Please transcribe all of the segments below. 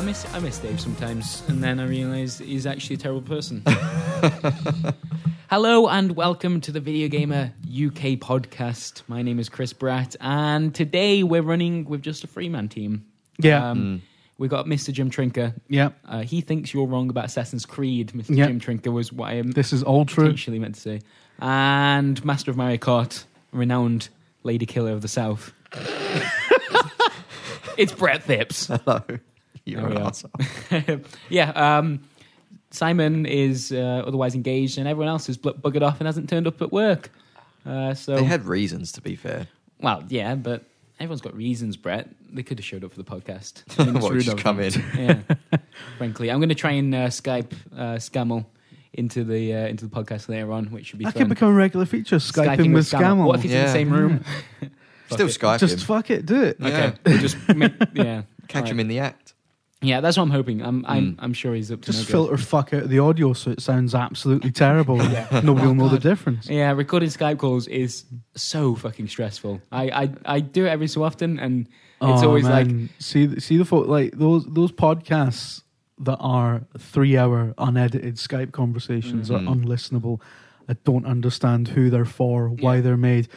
I miss I miss Dave sometimes, and then I realise he's actually a terrible person. Hello and welcome to the Video Gamer UK podcast. My name is Chris Bratt, and today we're running with just a three man team. Yeah. Um, We got Mr. Jim Trinca. yeah. Uh, he thinks you're wrong about Assassin's Creed. Mr. Yeah. Jim Trinca was what I am This is all true. potentially meant to say. And Master of Mario Kart, renowned Lady Killer of the South. it's Brett Phipps. Hello. You're There an we asshole. yeah, um, Simon is uh, otherwise engaged, and everyone else is bl- buggered off and hasn't turned up at work. Uh, so, They had reasons, to be fair. well, yeah, but everyone's got reasons, Brett. They could have showed up for the podcast. I mean, it's What, rude just of come them. in. Yeah, frankly, I'm going to try and uh, Skype uh, Scammell into the uh, into the podcast later on, which should be That fun. could become a regular feature. Skyping, with Scammell. What if he's in the Yeah. same room? Still it. Skype Just him. fuck it, do it. Yeah. Okay, we'll just make, yeah. Catch Alright. him in the act. Yeah, that's what I'm hoping. I'm I'm Mm. I'm sure he's up to Just no good. filter fuck out the audio so it sounds absolutely terrible. Nobody will know the difference. Yeah, recording Skype calls is so fucking stressful. I, I, I do it every so often, and it's Oh, always like, see see the fo- like those those podcasts that are three hour unedited Skype conversations are unlistenable. I don't understand who they're for, why Yeah. they're made.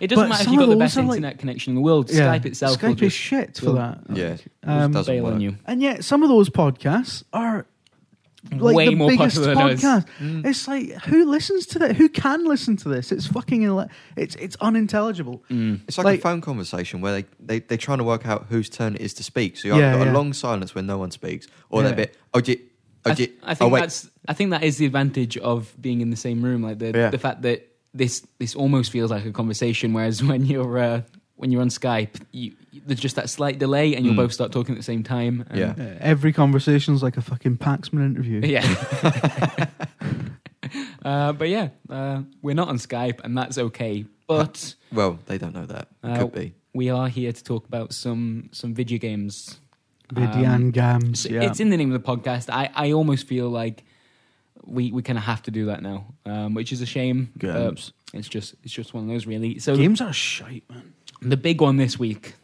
It doesn't but matter if you've got the best are like- internet connection in the world. Yeah, Skype itself will Skype is just shit for will- that. Yeah. Um, It doesn't bail on work. you. And yet, some of those podcasts are like Way the more biggest popular than ours. podcast. Mm. It's like who listens to that? Who can listen to this? It's fucking ele- it's it's unintelligible. Mm. It's like, Like- a phone conversation where they, they, they're trying to work out whose turn it is to speak. So you've Yeah, got yeah. a long silence when no one speaks, or Yeah. that bit, oh, did, oh, I, did, I oh, think wait. that's I think that is the advantage of being in the same room. Like the Yeah. the fact that this this almost feels like a conversation, whereas when you're uh, when you're on Skype, you, there's just that slight delay, and you'll Mm. both start talking at the same time. and- Yeah. Uh, every conversation's like a fucking Paxman interview. Yeah. uh, but yeah, uh, we're not on Skype, and that's okay. But Well, they don't know that. Uh, Could be. we are here to talk about some some video games. Vidian Um, Gams. So Yeah. It's in the name of the podcast. I, I almost feel like we we kind of have to do that now, um, which is a shame. Games. it's just it's just one of those really. So Games are shite, man. the big one this week,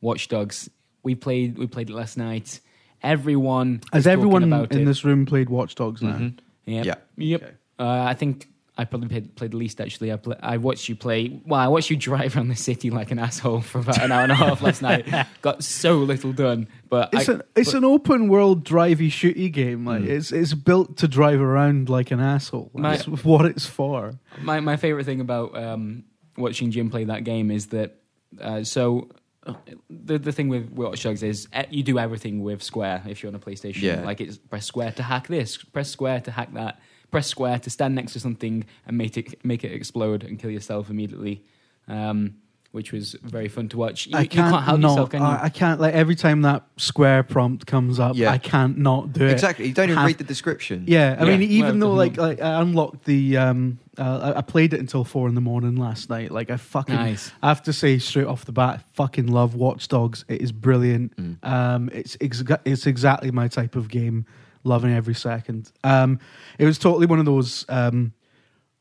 Watch Dogs. We played we played it last night. Everyone Has everyone in it. this room played Watch Dogs now? Mhm. Yep. Yeah. Yep. Okay. Uh, I think I probably played, played the least actually. I, play, I watched you play. Well, I watched you drive around the city like an asshole for about an hour and a half last night. Got so little done, but It's I, an it's an open world drivey shooty game. Like Mm. it's it's built to drive around like an asshole. My- That's what it's for. my my favorite thing about um, watching Jim play that game is that uh, so. uh, The the thing with Watch Dogs is uh, you do everything with square if you're on a PlayStation. Yeah. Like it's press square to hack this, press square to hack that, press square to stand next to something and make it make it explode and kill yourself immediately. Um, which was very fun to watch. You, I can't, can't help not, yourself, can you? I, I can't like every time that square prompt comes up, Yeah. I can't not do it. Exactly. You don't even Have- read the description. Yeah, I Yeah, mean, even well, though like, like I unlocked the, um, uh, I I played it until four in the morning last night. Like I fucking, Nice. I have to say straight off the bat, I fucking love Watch Dogs. It is brilliant. Mm. Um, it's exa- it's exactly my type of game. Loving every second. Um, it was totally one of those um,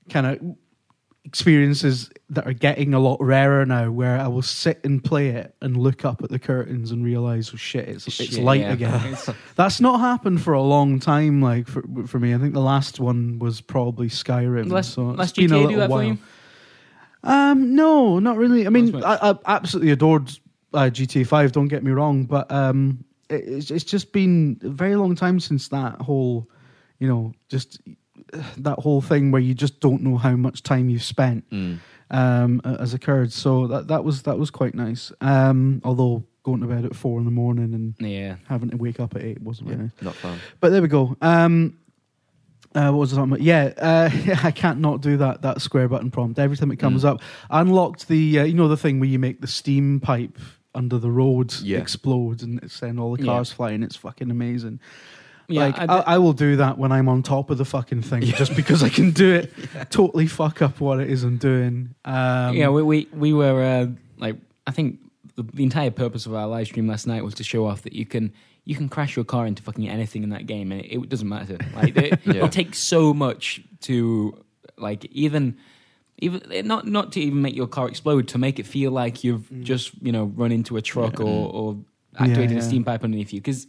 kind of experiences that are getting a lot rarer now, where I will sit and play it and look up at the curtains and realize, oh shit, it's it's light yeah. again. That's not happened for a long time. Like for for me, I think the last one was probably Skyrim. Last, so it's last been GTA do little that while. for you? Um, no, not really. I mean, I, I absolutely adored uh, GTA Five. Don't get me wrong, but um, it's it's just been a very long time since that whole, you know, just that whole thing where you just don't know how much time you've spent Mm. um, has occurred. So that that was that was quite nice. Um, although going to bed at four in the morning and Yeah. having to wake up at eight wasn't Yeah, very nice. Not fun. But there we go. Um, uh, what was I talking about? Yeah, uh, I can't not do that that square button prompt every time it comes Mm. up. I unlocked the uh, you know the thing where you make the steam pipe under the road Yeah. explode and it send all the Yeah. cars flying. It's fucking amazing. Yeah, like I I, d- I will do that when I'm on top of the fucking thing, just because I can do it. Totally fuck up what it is I'm doing. Um, yeah, we we, we were uh, like I think the, the entire purpose of our live stream last night was to show off that you can you can crash your car into fucking anything in that game and it, it doesn't matter. Like it, Yeah. it takes so much to like even even eh, not not to even make your car explode to make it feel like you've mm. just you know run into a truck Yeah. or or Yeah, activated yeah. a steam pipe underneath you because.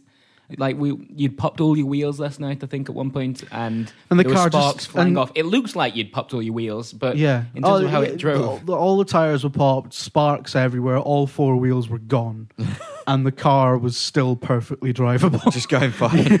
Like we, you'd popped all your wheels last night, I think, at one point, and, And the car were just- sparks flying off. It looks like you'd popped all your wheels, but yeah. in terms Oh, of how yeah, it drove, the- all the tires were popped, sparks everywhere, all four wheels were gone, and the car was still perfectly drivable. Just going fine.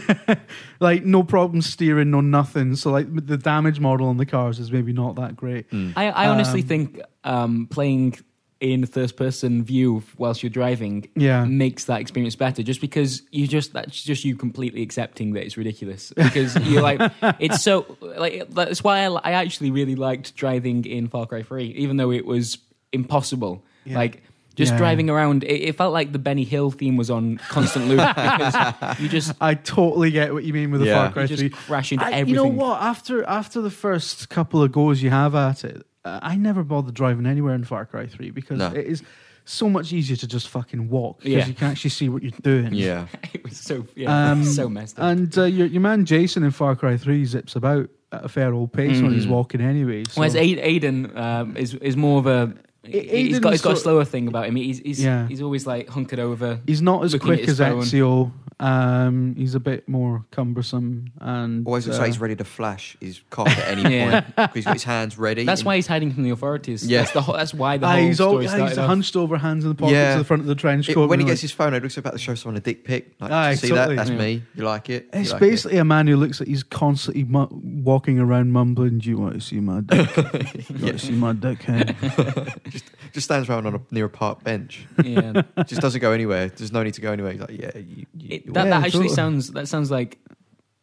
like no problem steering, no nothing. So like the damage model on the cars is maybe not that great. Mm. I, I honestly Um, think um, playing in first person view whilst you're driving Yeah. makes that experience better just because you just that's just you completely accepting that it's ridiculous because you're like it's so like that's why I, I actually really liked driving in Far Cry 3 even though it was impossible Yeah. like just Yeah. driving around it, it felt like the Benny Hill theme was on constant loop because you just I totally get what you mean with the Yeah. Far Cry you just 3. crash into I- everything you know what? After after the first couple of goes you have at it, uh, I never bothered driving anywhere in Far Cry 3 because No. it is so much easier to just fucking walk because Yeah. you can actually see what you're doing. yeah. it was so yeah Um, so messed up And uh, your, your man Jason in Far Cry 3 zips about at a fair old pace when he's Mm. walking anyway. So. Whereas Aiden, Aiden um, is is more of a he's got he's got a slower thing about him. He's he's, Yeah. he's always like hunkered over. He's not as quick as phone. Ezio. Um, he's a bit more cumbersome and Always looks uh, like he's ready to flash his cock at any Yeah. point because he's got his hands ready. That's and- why he's hiding from the authorities. Yeah. that's the whole, that's why the Ah, whole he's all, story yeah, started. he's off. hunched over, hands in the pockets Yeah. to the front of the trench It- coat. when he and gets his phone, it looks about to show someone a dick pic. Like, Aye, see totally. that? That's Yeah. me. You like it? You It's like it? basically a man who looks like he's constantly mu- walking around mumbling, "Do you want to see my dick? You want to see my dick?" Hen?" just stands around on a, near a park bench. Yeah, just doesn't go anywhere. There's no need to go anywhere. He's like, yeah, you, you, It- you that, Yeah, that actually totally. sounds that sounds like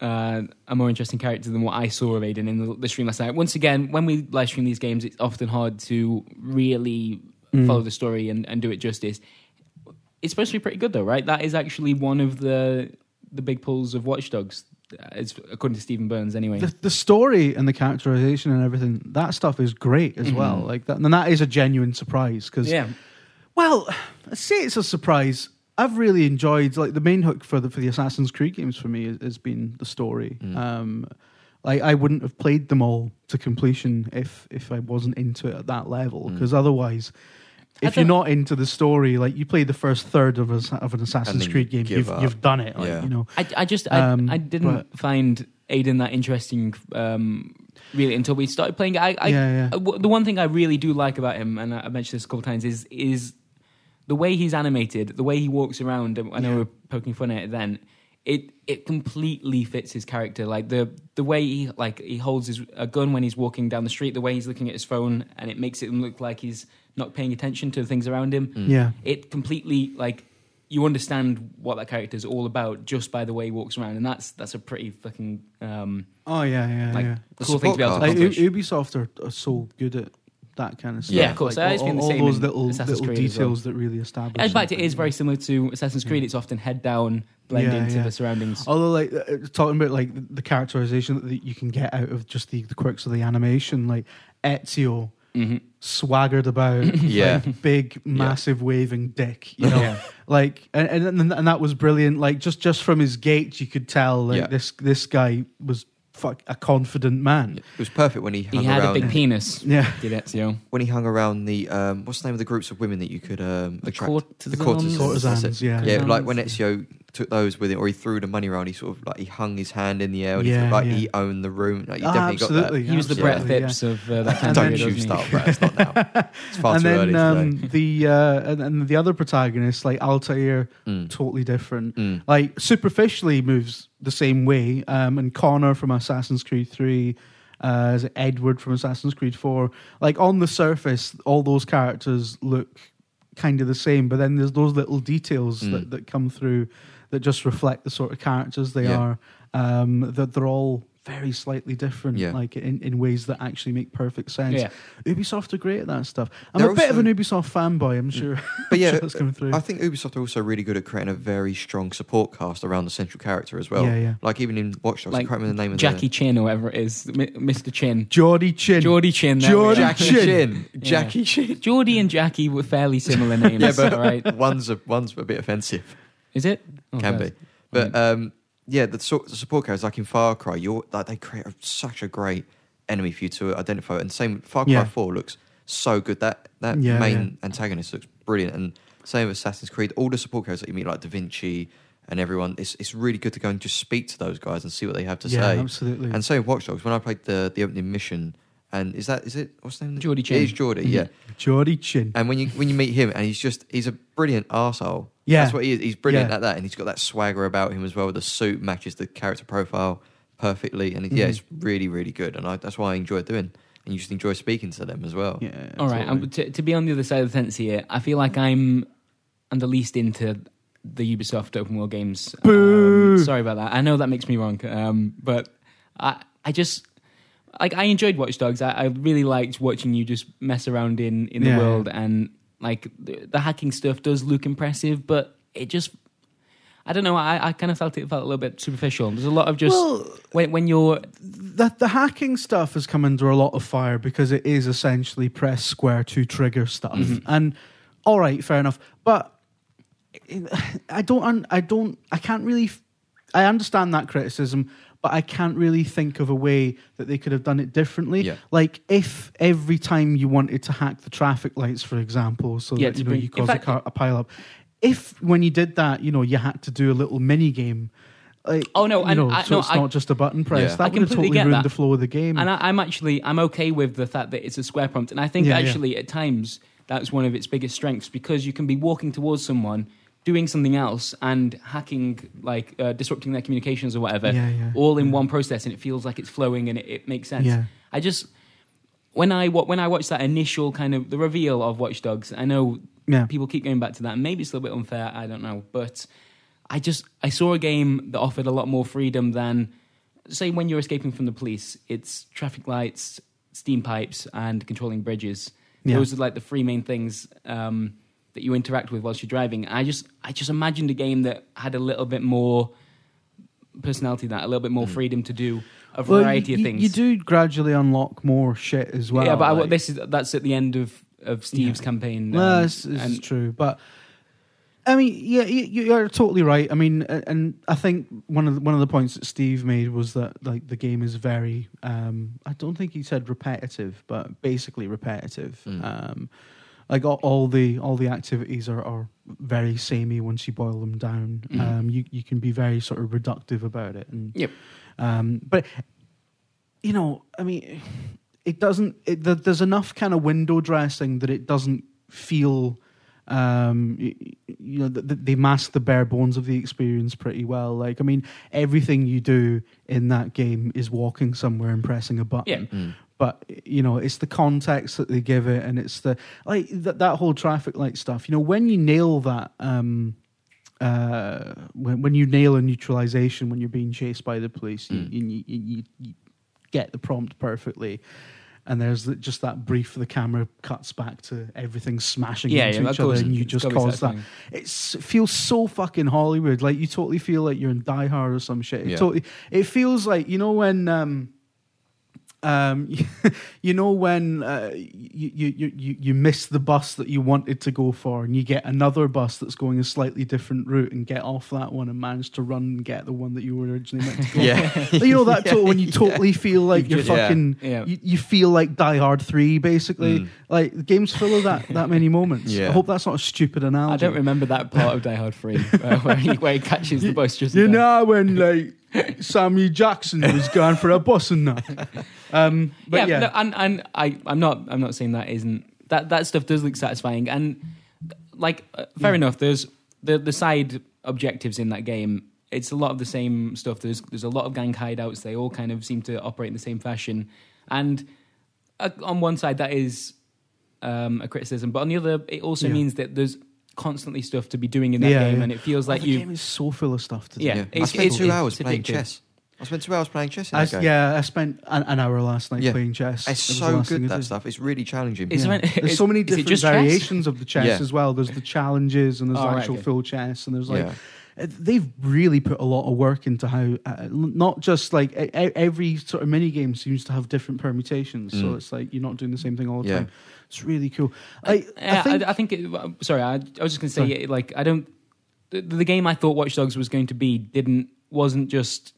uh, a more interesting character than what I saw of Aiden in the, the stream last night. Once again, when we live stream these games, it's often hard to really Mm. follow the story and, and do it justice. It's supposed to be pretty good though, right? That is actually one of the the big pulls of Watch Dogs. As according to Stephen Burns. Anyway, the, the story and the characterization and everything, that stuff is great as well. Mhm. Like that, and that is a genuine surprise because, yeah, well, I say it's a surprise. I've really enjoyed like the main hook for the for the Assassin's Creed games for me has, has been the story. Mm. Um, like I wouldn't have played them all to completion if if I wasn't into it at that level Mm. because otherwise. If you're don't- into the story, like you play the first third of, a, of an Assassin's Creed game, you've up. you've done it. Like, Yeah. You know, I, I just I, Um, I didn't find Aiden that interesting um, really until we started playing. I, I yeah, yeah. W- the one thing I really do like about him, and I I mentioned this a couple of times, is is the way he's animated, the way he walks around. and I know Yeah. we we're poking fun at it then. It it completely fits his character. Like the the way he like he holds his a gun when he's walking down the street, the way he's looking at his phone, and it makes it look like he's not paying attention to the things around him. Mm. yeah. It completely like you understand what that character is all about just by the way he walks around, and that's that's a pretty fucking um, Oh yeah, yeah, like yeah. The cool thing to be able to support Like accomplish. Ubisoft are, are so good at that kind of stuff. Yeah, of course. Like, It's all, been the all same those in little Assassin's little Creed as well. details that really establish. In fact, it is very similar to Assassin's Creed. Yeah. It's often head down, blend Yeah, into yeah. the surroundings. Although, like uh, talking about like the, characterization that you can get out of just the, the quirks of the animation, like Ezio hmm swaggered about, Yeah. like, big, massive, waving dick. You know, Yeah. like and, and and that was brilliant. Like just just from his gait, you could tell like Yeah. this this guy was fuck a confident man. It was perfect when he hung He had around. a big penis. Yeah. Did when he hung around the um, what's the name of the groups of women that you could um, The attract? courtesans. the courtesans. Courtesans, that's yeah. Yeah, like when Ezio took those with him, or he threw the money around. He sort of like he hung his hand in the air. And he Yeah, felt like yeah. he owned the room. Like, he Ah, definitely absolutely. got He was the Yeah. Brett Absolutely, Phipps of uh, that time that. Don't period, you start, Brett. It's not now. It's far and too then early um, the uh, and, and the other protagonist, like Altair, Mm. totally different. Mm. Like superficially moves the same way. Um, and Connor from Assassin's Creed Three, uh, is it Edward from Assassin's Creed Four. Like on the surface, all those characters look kind of the same, but then there's those little details Mm. that, that come through that just reflect the sort of characters they Yeah. are. Um, that they're all very slightly different, Yeah. like in, in ways that actually make perfect sense. Yeah. Ubisoft are great at that stuff. I'm They're a bit of an Ubisoft fanboy, I'm sure. But yeah, sure that's coming through. I think Ubisoft are also really good at creating a very strong support cast around the central character as well. Yeah, yeah. Like even in Watch Dogs, I Like can't remember the name of Jackie Chin or whatever it is, Mi- Mr. Chin, Jordi Chin. Jordi Chin. there Jordi we the. Jackie Chin. Chin. Yeah. Jackie Chin. Jordi and Jackie were fairly similar names. Yeah, but all right. one's a, one's a bit offensive. Is it? Oh, Can be. But um, yeah, the, sort, the support characters like in Far Cry, you're like they create a, such a great enemy for you to identify. And same Far Cry Yeah. Four looks so good. That that Yeah, main antagonist looks brilliant. And same with Assassin's Creed, all the support characters that you meet like Da Vinci and everyone. It's it's really good to go and just speak to those guys and see what they have to yeah, say. absolutely. And so Watch Dogs, when I played the the opening mission, and is that is it what's the name? Jordi It Chin. is Jordi, Mm-hmm. yeah. Jordi Chin. And when you when you meet him, and he's just he's a brilliant arsehole. Yeah. that's what he is. He's brilliant Yeah. at that, and he's got that swagger about him as well. The suit matches the character profile perfectly, and it, yeah, it's really really good. And I, that's why I enjoy doing. And you just enjoy speaking to them as well. Yeah. All right, totally. um, to, to be on the other side of the fence here, I feel like I'm I'm the least into the Ubisoft open world games. Boo. Um, sorry about that. I know that makes me wrong, um, but I I just like I enjoyed Watch Dogs. I, I really liked watching you just mess around in in the Yeah. world, and like the, the hacking stuff does look impressive, but it just. I don't know. I, I kind of felt it felt a little bit superficial. There's a lot of just well, when when you're the the hacking stuff has come under a lot of fire because it is essentially press square to trigger stuff. Mm-hmm. And all right, fair enough, but I don't I don't I can't really I understand that criticism, but I can't really think of a way that they could have done it differently. Yeah. Like if every time you wanted to hack the traffic lights, for example, so Yeah, that you know bring- you cause fact- a, car, a pile up. If when you did that, you know, you had to do a little mini game. Like, Oh, no, and know, I- so no, it's I- not just a button press. Yeah. That I would have completely totally ruined that. the flow of the game. And I, I'm actually I'm okay with the fact that it's a square prompt, and I think Yeah, yeah. actually at times that's one of its biggest strengths because you can be walking towards someone doing something else and hacking like uh, disrupting their communications or whatever Yeah, yeah, all in yeah. one process and it feels like it's flowing and it, it makes sense. I just when i when i watched that initial kind of the reveal of watch dogs i know Yeah. people keep going back to that. And maybe it's a little bit unfair i don't know but i just i saw a game that offered a lot more freedom than say when you're escaping from the police it's traffic lights steam pipes and controlling bridges. Those are like the three main things um, that you interact with whilst you're driving i just i just imagined a game that had a little bit more personality that a little bit more freedom to do a Well, variety you, of things You do gradually unlock more shit as well. yeah but I, this is that's at the end of of steve's Yeah. campaign Well, um, this, this is true, but I mean, yeah, you, you're totally right. I mean, and I think one of the, one of the points that Steve made was that like the game is very. Um, I don't think he said repetitive, but basically repetitive. Mm. Um, like all, all the all the activities are, are very samey once you boil them down. Mhm. Um, you you can be very sort of reductive about it, and Yep. um, but you know, I mean, it doesn't. It, th- there's enough kind of window dressing that it doesn't feel. Um, you, you know, th- th- they mask the bare bones of the experience pretty well. Like, I mean, everything you do in that game is walking somewhere and pressing a button. Yeah. Mm. But you know, it's the context that they give it, and it's the like that that whole traffic light stuff. You know, when you nail that. Um, uh, when when you nail a neutralization when you're being chased by the police, you, Mm. you, you, you, you get the prompt perfectly. And there's the, just that brief. The camera cuts back to everything smashing yeah, into yeah, each other, and you just cause that. It feels so fucking Hollywood. Like you totally feel like you're in Die Hard or some shit. It Yeah. totally. It feels like you know when. Um, um, you know when uh, you, you you you miss the bus that you wanted to go for, and you get another bus that's going a slightly different route, and get off that one and manage to run and get the one that you were originally meant to go. Yeah. for. you know that to- when you totally feel like You've you're Yeah. fucking. Yeah. You, you feel like Die Hard Three, basically. Mm. Like the game's full of that that many moments. Yeah. I hope that's not a stupid analogy. I don't remember that part of Die Hard 3 uh, where, he, where he catches the bus just You in know when like Samuel Jackson was going for a bus and that. Um, but yeah, no, and and I I'm not I'm not saying that isn't that that stuff does look satisfying and like uh, fair Yeah. enough. There's the the side objectives in that game. It's a lot of the same stuff. There's there's a lot of gang hideouts. They all kind of seem to operate in the same fashion. And uh, on one side, that is um, a criticism, but on the other, it also Yeah. means that there's constantly stuff to be doing in that Yeah, game, yeah. and it feels Oh, like the you. game is so full of stuff to do. Yeah, Yeah. I it's- spent it's- two it's hours playing addictive. chess. I spent two hours playing chess in I, that game. yeah, I spent an, an hour last night Yeah. playing chess. It's It was the so last thing good I that did. stuff. It's really challenging. Is Yeah. there any- There's is- so many is it different just chess? variations of the chess Yeah. as well. There's the challenges and there's Oh, right, actual okay. full chess, and there's like yeah. uh, they've really put a lot of work into how uh, l- not just like e- e- every sort of mini game seems to have different permutations. So Mm. it's like you're not doing the same thing all the Yeah. time. It's really cool. I, Yeah, I think I, I think. It, uh, sorry, I, I was just going to say, Sorry. like, I don't. The, the game I thought Watch Dogs was going to be didn't wasn't just.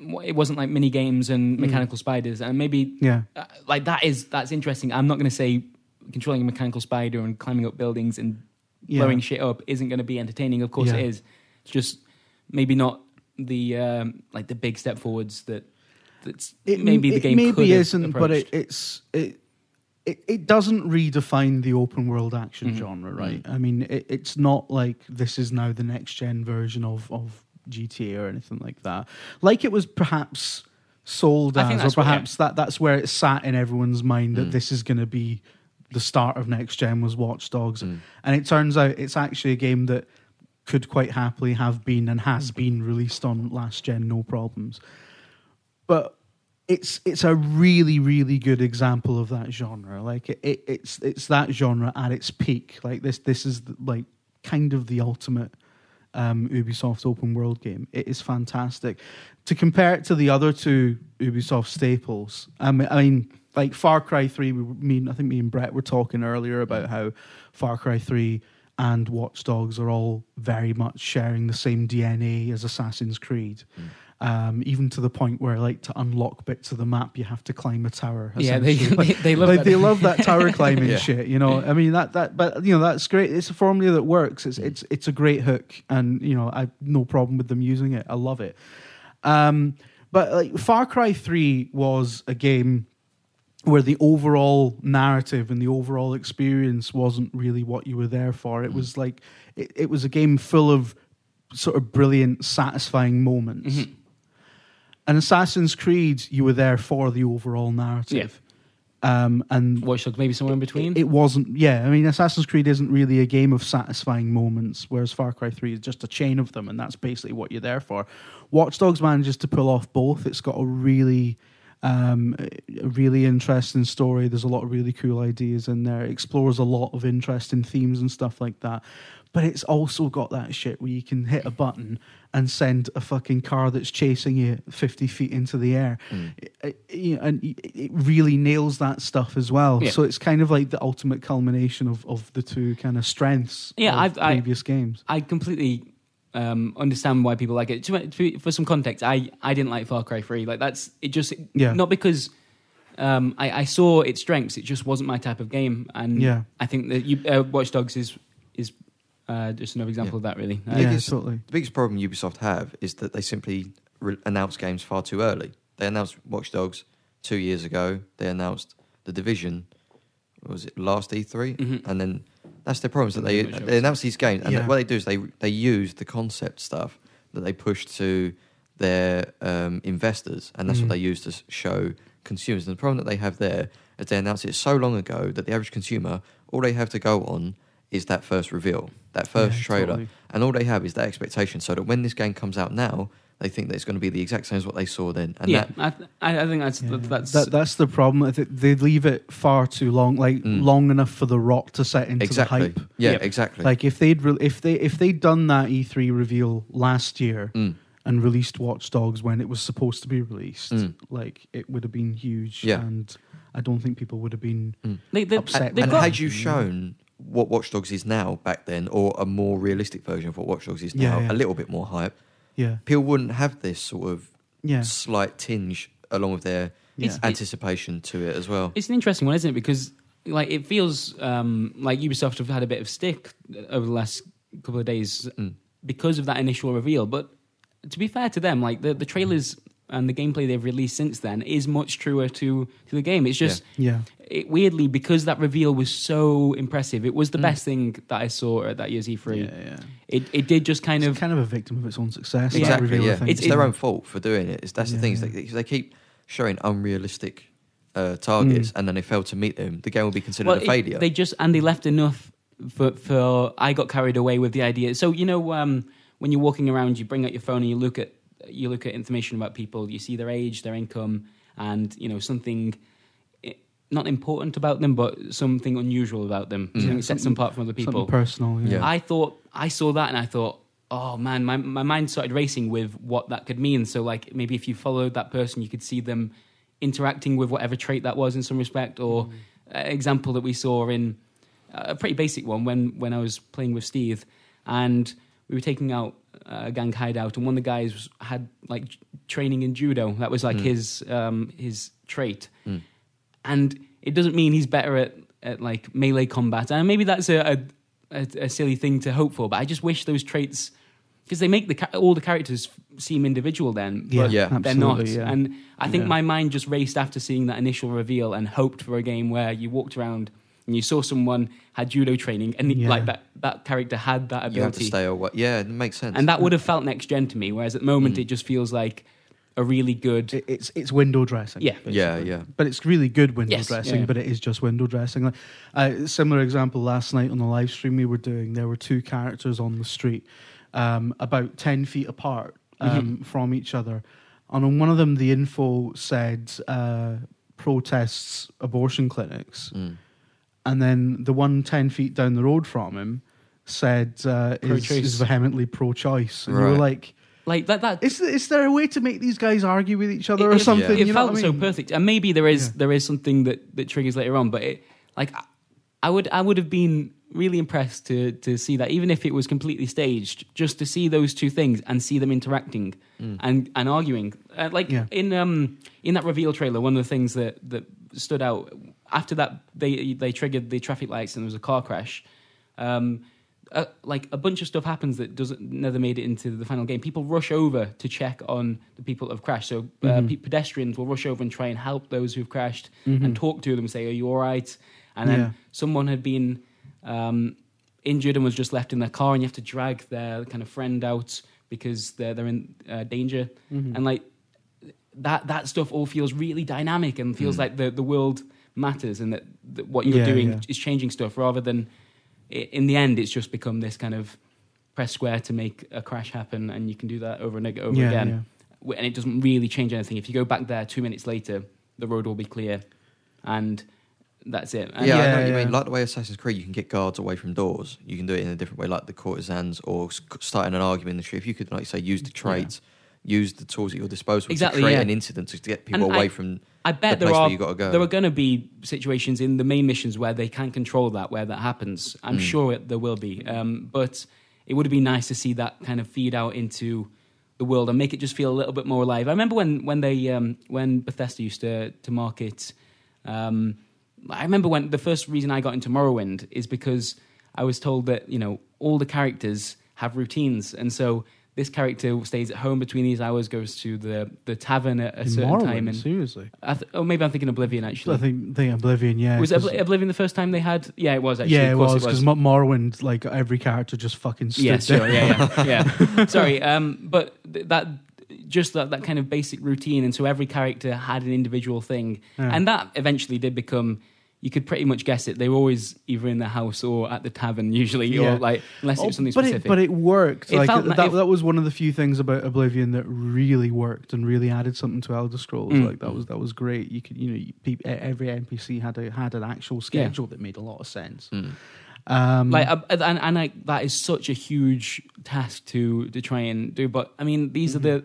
It wasn't like mini games and Mm. mechanical spiders, and maybe yeah, uh, like that is that's interesting. I'm not going to say controlling a mechanical spider and climbing up buildings and yeah. blowing shit up isn't going to be entertaining. Of course, Yeah. it is. It's just maybe not the um, like the big step forwards that that's It maybe the it game maybe could isn't, but it, it's it, it it doesn't redefine the open world action Mhm. genre, right? I mean, it, it's not like this is now the next gen version of of GTA or anything like that. Like it was perhaps sold I as, or what- perhaps that that's where it sat in everyone's mind that Mm. this is going to be the start of next gen was Watch Dogs, Mm. and it turns out it's actually a game that could quite happily have been and has been released on last gen, no problems. But it's it's a really really good example of that genre. Like it, it it's it's that genre at its peak. Like this this is the, like kind of the ultimate um, Ubisoft open world game. It is fantastic. To compare it to the other two Ubisoft staples, I mean, I mean like Far Cry Three. We, mean, I think me and Brett were talking earlier about how Far Cry Three and Watch Dogs are all very much sharing the same DNA as Assassin's Creed. Um, even to the point where, like, to unlock bits of the map, you have to climb a tower. yeah, they, they they love like that. they love that tower climbing Yeah. shit. You know, I mean that that, but you know that's great. It's a formula that works. Mm. It's it's it's a great hook, and you know I no problem with them using it. I love it. Um, but like Far Cry Three was a game where the overall narrative and the overall experience wasn't really what you were there for. Mm. It was like it, it was a game full of sort of brilliant, satisfying moments. Mhm. And Assassin's Creed, you were there for the overall narrative. Um, and Watch Dogs maybe somewhere in between. it wasn't, yeah. I mean, Assassin's Creed isn't really a game of satisfying moments, whereas Far Cry 3 is just a chain of them, and that's basically what you're there for. Watch Dogs manages to pull off both. It's got a really, um, really interesting story. There's a lot of really cool ideas in there. It explores a lot of interesting themes and stuff like that. But it's also got that shit where you can hit a button and send a fucking car that's chasing you 50 feet into the air. Mm. It- it- and it really nails that stuff as well. Yeah. So it's kind of like the ultimate culmination of, of the two kind of strengths Yeah, of I've- I- previous games. I completely um, understand why people like it. To, to, for some context, I, I didn't like Far Cry 3. Like that's it. Just Yeah. not because um, I, I saw its strengths. It just wasn't my type of game. And Yeah. I think that you, uh, Watch Dogs is is uh, just another example of that. Really. Uh, yeah, biggest- totally. The biggest problem Ubisoft have is that they simply re- announce games far too early. They announced Watch Dogs two years ago. They announced The Division. what was it last E3? Mhm. And then that's their problem. is that they Pretty they announce these games, and Yeah. what they do is they they use the concept stuff that they push to their um, investors, and that's Mhm. what they use to show consumers. And the problem that they have there is they announced it so long ago that the average consumer all they have to go on is that first reveal, that first Yeah, trailer, totally. and all they have is that expectation. So that when this game comes out now, they think that it's going to be the exact same as what they saw then. And yeah, that, I, I I think that's Yeah. that's That, that's the problem. I think They leave it far too long, like Mm. long enough for the rot to set into exactly, the hype. yeah, Yep. exactly. Like if they'd re- if they if they'd done that E3 reveal last year Mm. and released Watch Dogs when it was supposed to be released, Mm. like it would have been huge. Yeah. and I don't think people would have been. they, they, upset they've and got, had you shown what Watch Dogs is now back then, or a more realistic version of what Watch Dogs is Yeah, now, yeah. a little bit more hype, Yeah, people wouldn't have this sort of yeah, slight tinge along with their yeah. It's- anticipation to it as well. It's an interesting one, isn't it? Because like it feels um, like Ubisoft have had a bit of stick over the last couple of days Mm. because of that initial reveal. But to be fair to them, like the, the trailers and the gameplay they've released since then is much truer to to the game. It's just yeah. it, weirdly because that reveal was so impressive. It was the Mm. best thing that I saw at that year's E3. Yeah, yeah. It it did just kind it's of kind of a victim of its own success. that Exactly, reveal, yeah. think. It's, It's- their own fault for doing it. It's, that's the thing. Is yeah. they, they keep showing unrealistic uh, targets, Mm. and then they fail to meet them. The game will be considered well, a it- failure. they just and they left enough for for I got carried away with the idea. So you know um, when you're walking around, you bring out your phone and you look at you look at information about people. You see their age, their income, and you know something eh, not important about them, but something unusual about them. Mm. Something Yeah, sets them apart from other people. Something personal. Yeah. Yeah. I thought I saw that and I thought, oh man, my my mind started racing with what that could mean. So like maybe if you followed that person, you could see them interacting with whatever trait that was in some respect. Or Mm. uh, example that we saw in a pretty basic one when when I was playing with Steve and we were taking out a gang hideout and one of the guys was, had like training in judo. That was like Mm. his um, his trait Mm. and it doesn't mean he's better at, at like melee combat and maybe that's a, a, a, a silly thing to hope for but i just wish those traits because they make the all the characters seem individual then, Yeah, but Yeah. they're not. yeah. And I think Yeah. my mind just raced after seeing that initial reveal and hoped for a game where you walked around and you saw someone had judo training and Yeah. like that that character had that You have to ability, stay away. Yeah, it makes sense. and that would have felt next gen to me. Whereas at the moment, Mm. it just feels like a really good. It- it's it's window dressing. Yeah. Yeah, yeah. But it's really good window Yes, dressing. yeah. But it is just window dressing. Like uh, similar example last night on the live stream we were doing. There were two characters on the street, um, about ten feet apart um, Mm-hmm. from each other, and on one of them the info said uh, protests abortion clinics, Mm. And then the one 10 feet down the road from him said uh, is, is vehemently pro-choice, and you were Right. like. Like that, that Is, is there a way to make these guys argue with each other it, or it- something? It you know felt what I so mean? perfect, and maybe there is Yeah. there is something that, that triggers later on. But it, like, I- I would I would have been really impressed to to see that, even if it was completely staged, just to see those two things and see them interacting and and arguing. Uh, like Yeah. in um in that reveal trailer, one of the things that that stood out after that they they triggered the traffic lights and there was a car crash. Um, uh, like a bunch of stuff happens that doesn't never made it into the final game. People rush over to check on the people that have crashed. So uh, Mm-hmm. pe- pedestrians will rush over and try and help those who've crashed and talk to them say, "Are you all right?" And then Yeah. someone had been um, injured and was just left in their car, and you have to drag their kind of friend out because they're they're in uh, danger. Mm-hmm. And like that that stuff all feels really dynamic and feels hmm. like the the world matters and that, that what you're Yeah, doing yeah. is changing stuff rather than i- in the end it's just become this kind of press square to make a crash happen and you can do that over and over Yeah, again W- and it doesn't really change anything if you go back there two minutes later the road will be clear and that's it And Yeah, I Yeah, know what you yeah. mean. Like the way Assassin's Creed, you can get guards away from doors. You can do it in a different way, like the courtesans or starting an argument in the street. If you could, like say, use the trades, use the tools at your disposal Exactly, to create yeah. an incident to get people And away I- from. I bet the there place are where you gotta go. there are going to be situations in the main missions where they can control that, where that happens. I'm Mm. sure it, there will be, um, but it would have been nice to see that kind of feed out into the world and make it just feel a little bit more alive. I remember when when they um, when Bethesda used to to market. Um, I remember when the first reason I got into Morrowind is because I was told that you know all the characters have routines, and so this character stays at home between these hours, goes to the the tavern at a In certain Morrowind, time, and seriously. I th- oh, maybe I'm thinking Oblivion actually. I think, think Oblivion, yeah. was Obli- Oblivion the first time they had? Yeah, it was actually. yeah, it was because Morrowind, like every character just fucking stood yeah, there. sure, yeah, yeah, yeah. Sorry, um, but th- that just that that kind of basic routine, and so every character had an individual thing, Yeah. and that eventually did become. You could pretty much guess it. They were always either in the house or at the tavern, usually, Yeah. or like unless it was something but specific. It, but it worked. It like felt that, it- that was one of the few things about Oblivion that really worked and really added something to Elder Scrolls. Mm. Like that was that was great. You could you know you, every NPC had a had an actual schedule that made a lot of sense. Mm. Um, like uh, and, and like that is such a huge task to to try and do but i mean these are the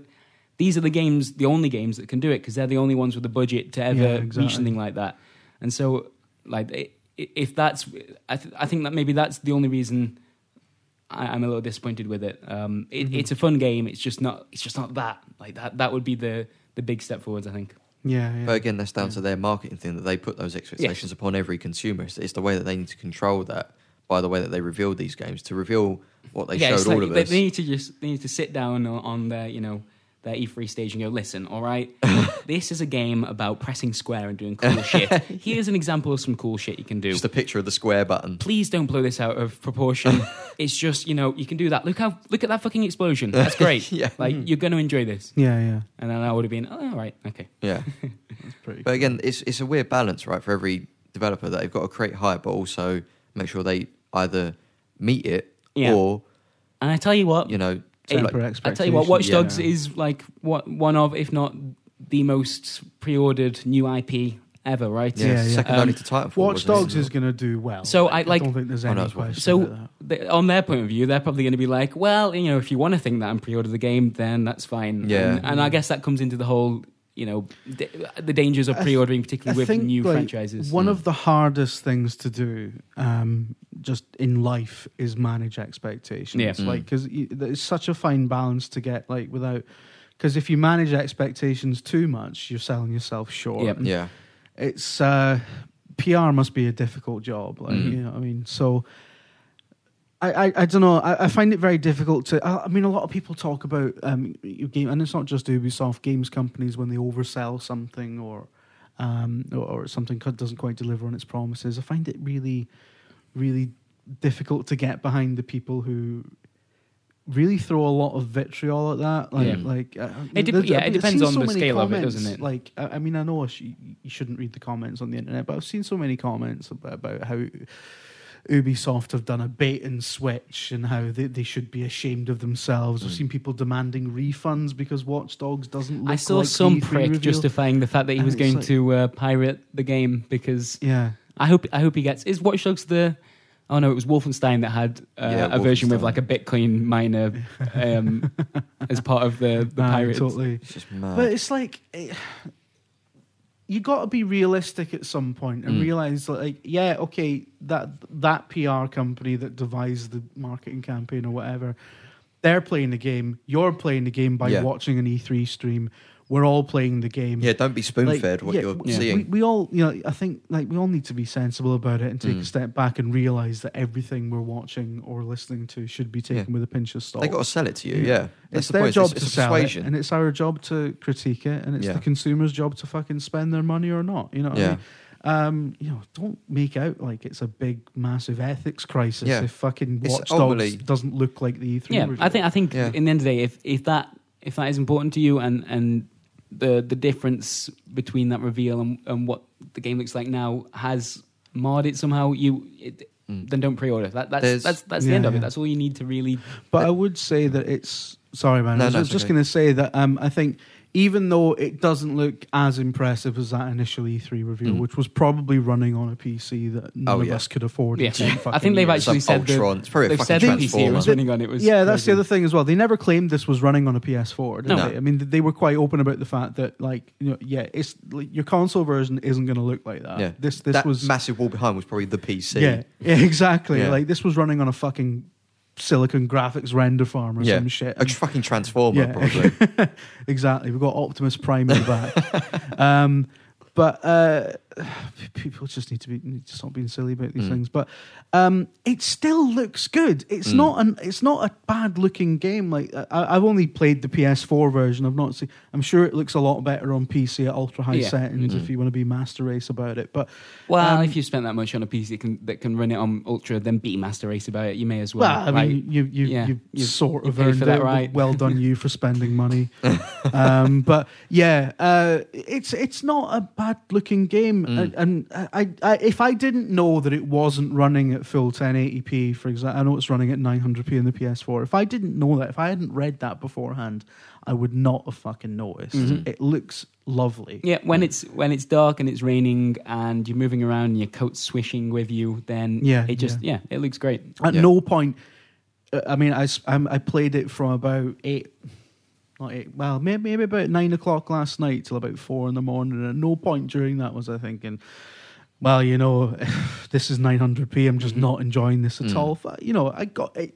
these are the games the only games that can do it because they're the only ones with the budget to ever Yeah, exactly. reach something like that and so like i- i- if that's I, th- I think that maybe that's the only reason I, i'm a little disappointed with it um it, Mm-hmm. it's a fun game it's just not it's just not that like that that would be the the big step forwards i think yeah, yeah. But again, that's down to their marketing thing that they put those expectations upon every consumer. It's, it's the way that they need to control that by the way that they reveal these games to reveal what they yeah, showed it's like all of they, us. they need to just they need to sit down on, on their you know their E3 stage and go, listen, all right, this is a game about pressing square and doing cool shit. Here's an example of some cool shit you can do. Just a picture of the square button. Please don't blow this out of proportion. it's just you know you can do that. Look how look at that fucking explosion. That's great. Yeah. like mm-hmm. you're going to enjoy this. yeah, yeah. And then I would have been, oh, all right, okay. Yeah. That's pretty. But again, it's it's a weird balance, right, for every developer that they've got to create hype, but also make sure they either meet it Yeah. or And I tell you what, you know, Hey, like- Temper I tell you what, Watch Dogs yeah. is like what one of, if not the most pre-ordered new IP ever, right? yeah, Yeah, yeah. second Um, only to Titanfall. Watch? Dogs is going to do well. So I, like- I don't think there's Oh, any no, question. So about that. the, on their point of view, they're probably going to be like, well, you know, if you want to think that and pre-order the game, then that's fine. Yeah. and, and I guess that comes into the whole, you know, d- the dangers of pre-ordering, I particularly with think, new like, franchises. One Mm. of the hardest things to do, um, just in life, is manage expectations. Yeah. Mm. Like, because it's such a fine balance to get, like, without. Because if you manage expectations too much, you're selling yourself short. Yep. Yeah. It's uh, PR must be a difficult job. Like, Mm. you know, I mean, so I, I, I don't know. I, I find it very difficult to. I, I mean, a lot of people talk about um, your game, and it's not just Ubisoft. Games companies when they oversell something or um, or, or something doesn't quite deliver on its promises. I find it really, really difficult to get behind the people who really throw a lot of vitriol at that. Like, Yeah. like uh, It dep- yeah, it depends on the many scale of it, doesn't it? Like, I, I mean, I know sh- you shouldn't read the comments on the internet, but I've seen so many comments about, about how Ubisoft have done a bait and switch and how they, they should be ashamed of themselves. I've Mm. seen people demanding refunds because Watch Dogs doesn't look I saw like some E3 prick reveal. justifying the fact that he And was going like- to uh, pirate the game because Yeah. I hope I hope he gets. Is Watch Dogs the? Oh no, it was Wolfenstein that had uh, Yeah, a version with like a Bitcoin miner um, as part of the the Aye, pirates. totally. It's just mad. But it's like eh, you got to be realistic at some point and Mm. realize like, yeah, okay, that that PR company that devised the marketing campaign or whatever, they're playing the game. You're playing the game by Yeah. watching an E3 stream. We're all playing the game. yeah, don't be spoon fed Like, what yeah, you're we- seeing. We, we all, you know, I think like we all need to be sensible about it and take a Mm. step back and realize that everything we're watching or listening to should be taken Yeah. with a pinch of salt. they got to sell it to you. Yeah. Yeah, That's it's the their point. job it's, to it's a sell persuasion. it, and it's our job to critique it, and it's Yeah. the consumer's job to fucking spend their money or not. You know what Yeah. I mean? Um, you know, don't make out like it's a big, massive ethics crisis Yeah. if fucking It's Watch Dogs doesn't look like the E3. Yeah, reveal. I think I think Yeah. in the end of the day, if if that if that is important to you and and the the difference between that reveal and, and what the game looks like now has marred it somehow, you it, Mm. then don't pre-order. That that's There's- that's that's the Yeah, end of yeah. it. That's all you need to really. But I would say that it's sorry, man. No, I was no, just okay. going to say that um, I think even though it doesn't look as impressive as that initial E3 reveal, Mm. which was probably running on a PC that none Oh, of us could afford. in Yeah, I think they've years. actually said that Ultron. It's probably they've fucking said the PC was running on it. Was yeah, that's the other thing as well. They never claimed this was running on a PS4, did No. they? I mean, they were quite open about the fact that, like, you know, yeah, it's like, your console version isn't going to look like that. yeah, this this that was massive wall behind was probably the PC. yeah, yeah, exactly. Yeah. Like this was running on a fucking silicon graphics render farm or yeah, some shit. a fucking transformer Yeah. probably. exactly. We've got Optimus Prime in the back. um, but uh, people just need to be need to stop being silly about these Mm. things. But um, it still looks good. It's Mm. not an it's not a bad looking game. Like I, I've only played the PS4 version. I've not seen. I'm sure it looks a lot better on PC at ultra high Yeah. settings Mm. if you want to be master race about it. But Well, Um, if you spent that much on a PC that can, that can run it on Ultra, then be Master Race about it, you may as well. well, I Like, mean, you you yeah, you, you- sort of pay earned that it. right. Well done, you for spending money. um, but yeah, uh, it's it's not a bad looking game, Mm. and, and I, I if I didn't know that it wasn't running at full 1080p, for example, I know it's running at 900p in the PS4. If I didn't know that, if I hadn't read that beforehand, I would not have fucking noticed. Mhm. It looks lovely. yeah, when it's when it's dark and it's raining and you're moving around and your coat's swishing with you, then Yeah, it just yeah, it looks great. At Yeah. no point, uh, I mean, I, s- I'm- I played it from about eight, not eight, well, maybe, maybe about nine o'clock last night till about four in the morning. And at no point during that was I thinking, well, you know, this is 900p. I'm just Mhm. not enjoying this at Mm. all. F- You know, I got it.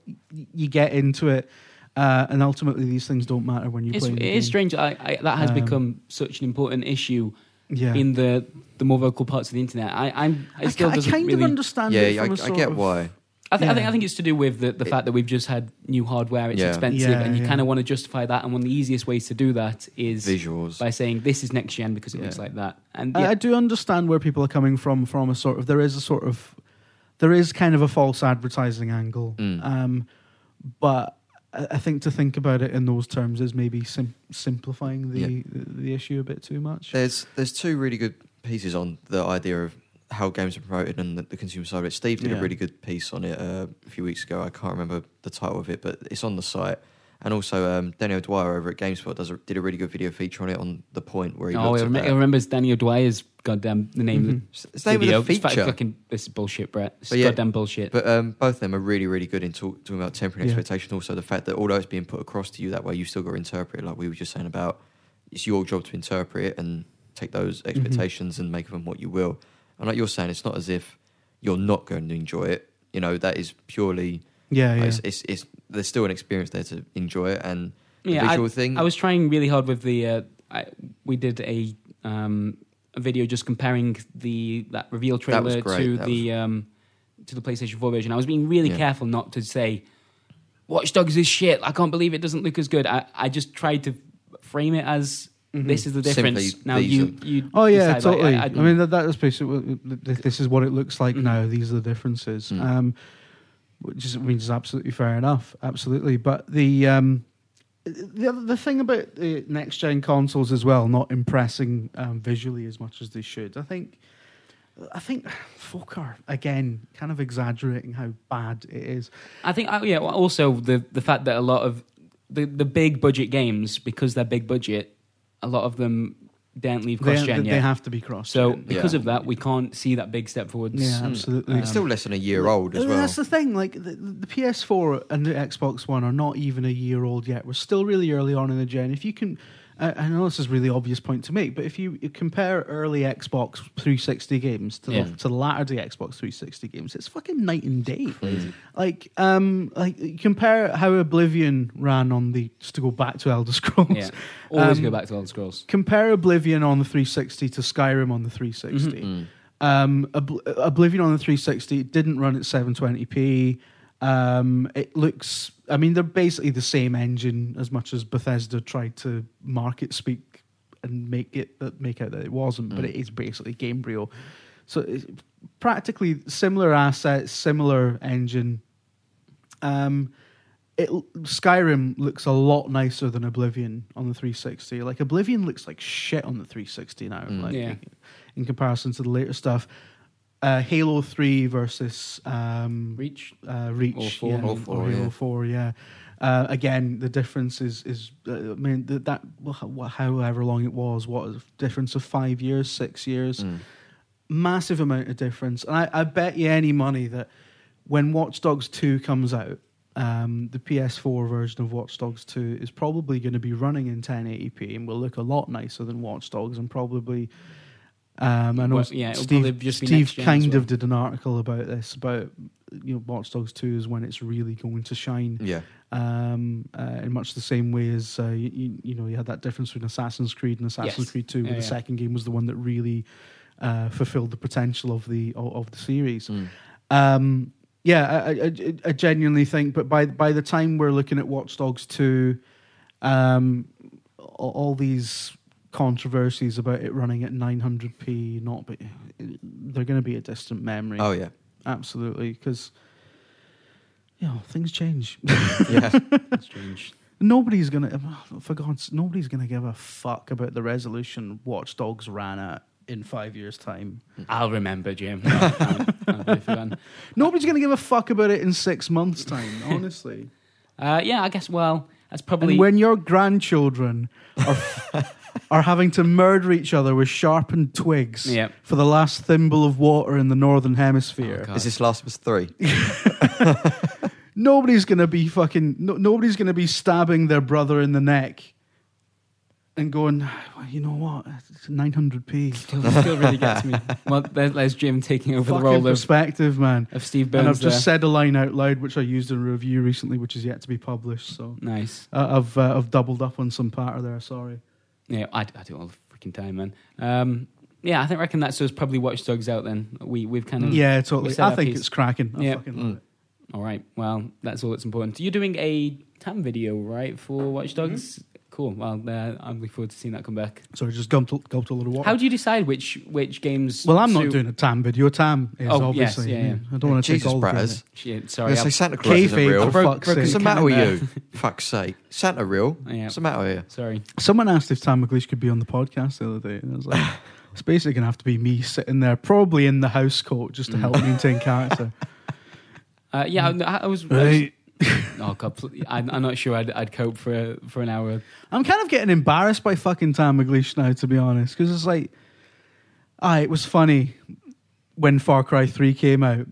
You get into it, uh, and ultimately these things don't matter when you It's, play. it the is strange. I, I, that has Um, become such an important issue Yeah. in the the more vocal parts of the internet. I, I'm I, still ki- I doesn't kind really. of understand yeah, it yeah, from I, a I sort get of- why. I, think I think I think it's to do with the, the It- fact that we've just had new hardware. It's Yeah. expensive, Yeah, and you yeah. kind of want to justify that. And one of the easiest ways to do that is Visuals. by saying this is next gen because it looks like that. And I, yeah, I do understand where people are coming from. From a sort of there is a sort of there is kind of a false advertising angle, Mm. um, but I, I think to think about it in those terms is maybe sim- simplifying the, Yeah. the the issue a bit too much. There's there's two really good pieces on the idea of how games are promoted and the, the consumer side of it. Steve did Yeah. a really good piece on it uh, a few weeks ago. I can't remember the title of it, but it's on the site. And also, um, Danny O'Dwyer over at GameSpot does a, did a really good video feature on it on the point where he oh, I, at rem- that. I remembers Danny O'Dwyer's goddamn the name Mhm. of the the name video. of the It's feature. fucking this is bullshit, Brett. It's yeah, goddamn bullshit. But um, both of them are really, really good in talk, talking about tempering Yeah. expectation. Also, the fact that although it's being put across to you that way, you still got to interpret it. Like we were just saying about, it's your job to interpret it and take those Mm-hmm. expectations and make of them what you will. And like you're saying, it's not as if you're not going to enjoy it. You know, that is purely. yeah, like, yeah. it's, it's, it's there's still an experience there to enjoy it and the Yeah, I- visual thing. I was trying really hard with the. Uh, I, we did a um, a video just comparing the that reveal trailer great. to That the um, to the PlayStation 4 version. I was being really Yeah. careful not to say Watch Dogs is shit. I can't believe it doesn't look as good. I, I just tried to frame it as this is the difference. Simply now you are- you Oh yeah, decide, like, totally. I, I, I, mean, that, that is basically this is what it looks like Mhm. now. These are the differences, Mm. um, which is, which is absolutely fair enough. Absolutely, but the um, the other- the thing about the next gen consoles as well, not impressing um, visually as much as they should. I think. I think folk are again kind of exaggerating how bad it is. I think uh, yeah. Also, the the fact that a lot of the the big budget games because they're big budget, a lot of them don't leave cross gen they have to be cross. so because Yeah. of that, we can't see that big step forwards. yeah, absolutely. It's still less than a year old as well. That's the thing. Like the, the PS4 and the Xbox One are not even a year old yet. We're still really early on in the gen. If you can, I, I know this is a really obvious point to make, but if you compare early Xbox 360 games to Yeah. the, to the latter day Xbox 360 games, it's fucking night and day. Like, um, like compare how Oblivion ran on the just to go back to Elder Scrolls. Yeah. Always Um, go back to Elder Scrolls. Compare Oblivion on the 360 to Skyrim on the 360. Mm. Um, Obl- Oblivion on the 360 didn't run at 720p. Um, it looks, I mean, they're basically the same engine as much as Bethesda tried to market speak and make it that make out that it wasn't, but Mm. it is basically Gamebryo. So it's practically similar assets, similar engine. Um, it Skyrim looks a lot nicer than Oblivion on the 360. Like Oblivion looks like shit on the 360 now. Mm. Like Yeah. in comparison to the later stuff. Uh, Halo Three versus um, Reach. uh, Reach, Or four. yeah, Or or four, Halo yeah. Four, yeah. Uh, again, the difference is is uh, I mean that, that wh- however long it was, what a difference of five years, six years, Mm. massive amount of difference. And I, I bet you any money that when Watch Dogs Two comes out, um, the PS4 version of Watch Dogs 2 is probably going to be running in 1080p and will look a lot nicer than Watch Dogs and probably. Um, I know Well, yeah, Steve, just Steve next gen as kind well. of did an article about this about you know Watch Dogs 2 is when it's really going to shine Yeah. um, uh, in much the same way as uh, you, you, you know you had that difference between Assassin's Creed and Assassin's Yes. Creed 2 where Yeah, the yeah. second game was the one that really uh, fulfilled the potential of the of, of the series Mm. um, yeah, I, I, I genuinely think, but by by the time we're looking at Watch Dogs two, um, all, all these controversies about it running at 900p, not, but they're going to be a distant memory. Oh yeah. absolutely, because you know things change. Yeah. Strange. nobody's gonna, for God's, nobody's gonna give a fuck about the resolution Watch Dogs ran at in five years' time. I'll remember, Jim. No, I can't. I'll. Nobody's gonna give a fuck about it in six months' time. Honestly. Uh, yeah, I guess. Well, that's probably. And when your grandchildren are are having to murder each other with sharpened twigs Yeah. for the last thimble of water in the northern hemisphere, Oh, Is this Last of Us three? nobody's gonna be fucking. No, nobody's gonna be stabbing their brother in the neck and going, well, you know what? It's 900p. still, still really gets me. Well, there's, there's Jim taking over the Fucking role of, perspective, man. of Steve And I've just there. said a line out loud, which I used in a review recently, which is yet to be published. So Nice. uh, I've uh, I've doubled up on some patter there. Sorry. Yeah, I, I do it all the freaking time, man. Um, yeah, I think reckon that's us probably Watch Dogs out then. We we've kind of Yeah, totally. I think piece. it's cracking. I Yeah. fucking love Mm. it. All right. Well, that's all that's important. You're doing a TAM video, right, for Watch Dogs? Cool. Well, uh, I'm looking forward to seeing that come back. Sorry, just gulped, a- gulped a little water. How do you decide which which games? well, I'm not suit- doing a Tam video. Tam is Oh, yes, obviously. yeah, yeah. I don't want to take Jesus, all the Bratters. Shit, sorry. was I've- say Santa Claus isn't Kayfabe, real. for broke- fuck's broken What's the sake. matter with you? Fuck's sake. Santa real? Yeah. What's the matter with you? Sorry. Someone asked if Tam McLeish could be on the podcast the other day, and I was like, it's basically going to have to be me sitting there, probably in the house coat, just to help maintain character. Uh, yeah, I, I was. I was Right. Oh god, pl- I'm, I'm not sure I'd, I'd cope for for an hour. I'm kind of getting embarrassed by fucking Tam McLeish now, to be honest, because it's like, ah, it was funny when Far Cry 3 came out,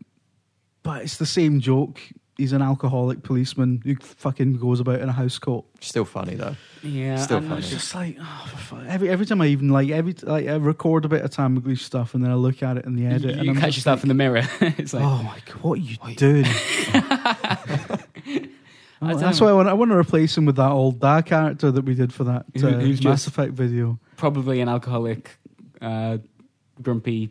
but it's the same joke. He's an alcoholic policeman who fucking goes about in a house coat. Still funny though. Yeah, Still I'm funny. It's just like oh, fuck. every every time I even like every like I record a bit of Tam McLeish stuff and then I look at it in the edit You, and you I'm catch just yourself like, in the mirror. it's like, oh my god, what are you doing? I Oh, that's why I want, I want to replace him with that old Da character that we did for that Who- uh, who's Mass just- Effect video. probably an alcoholic, uh, grumpy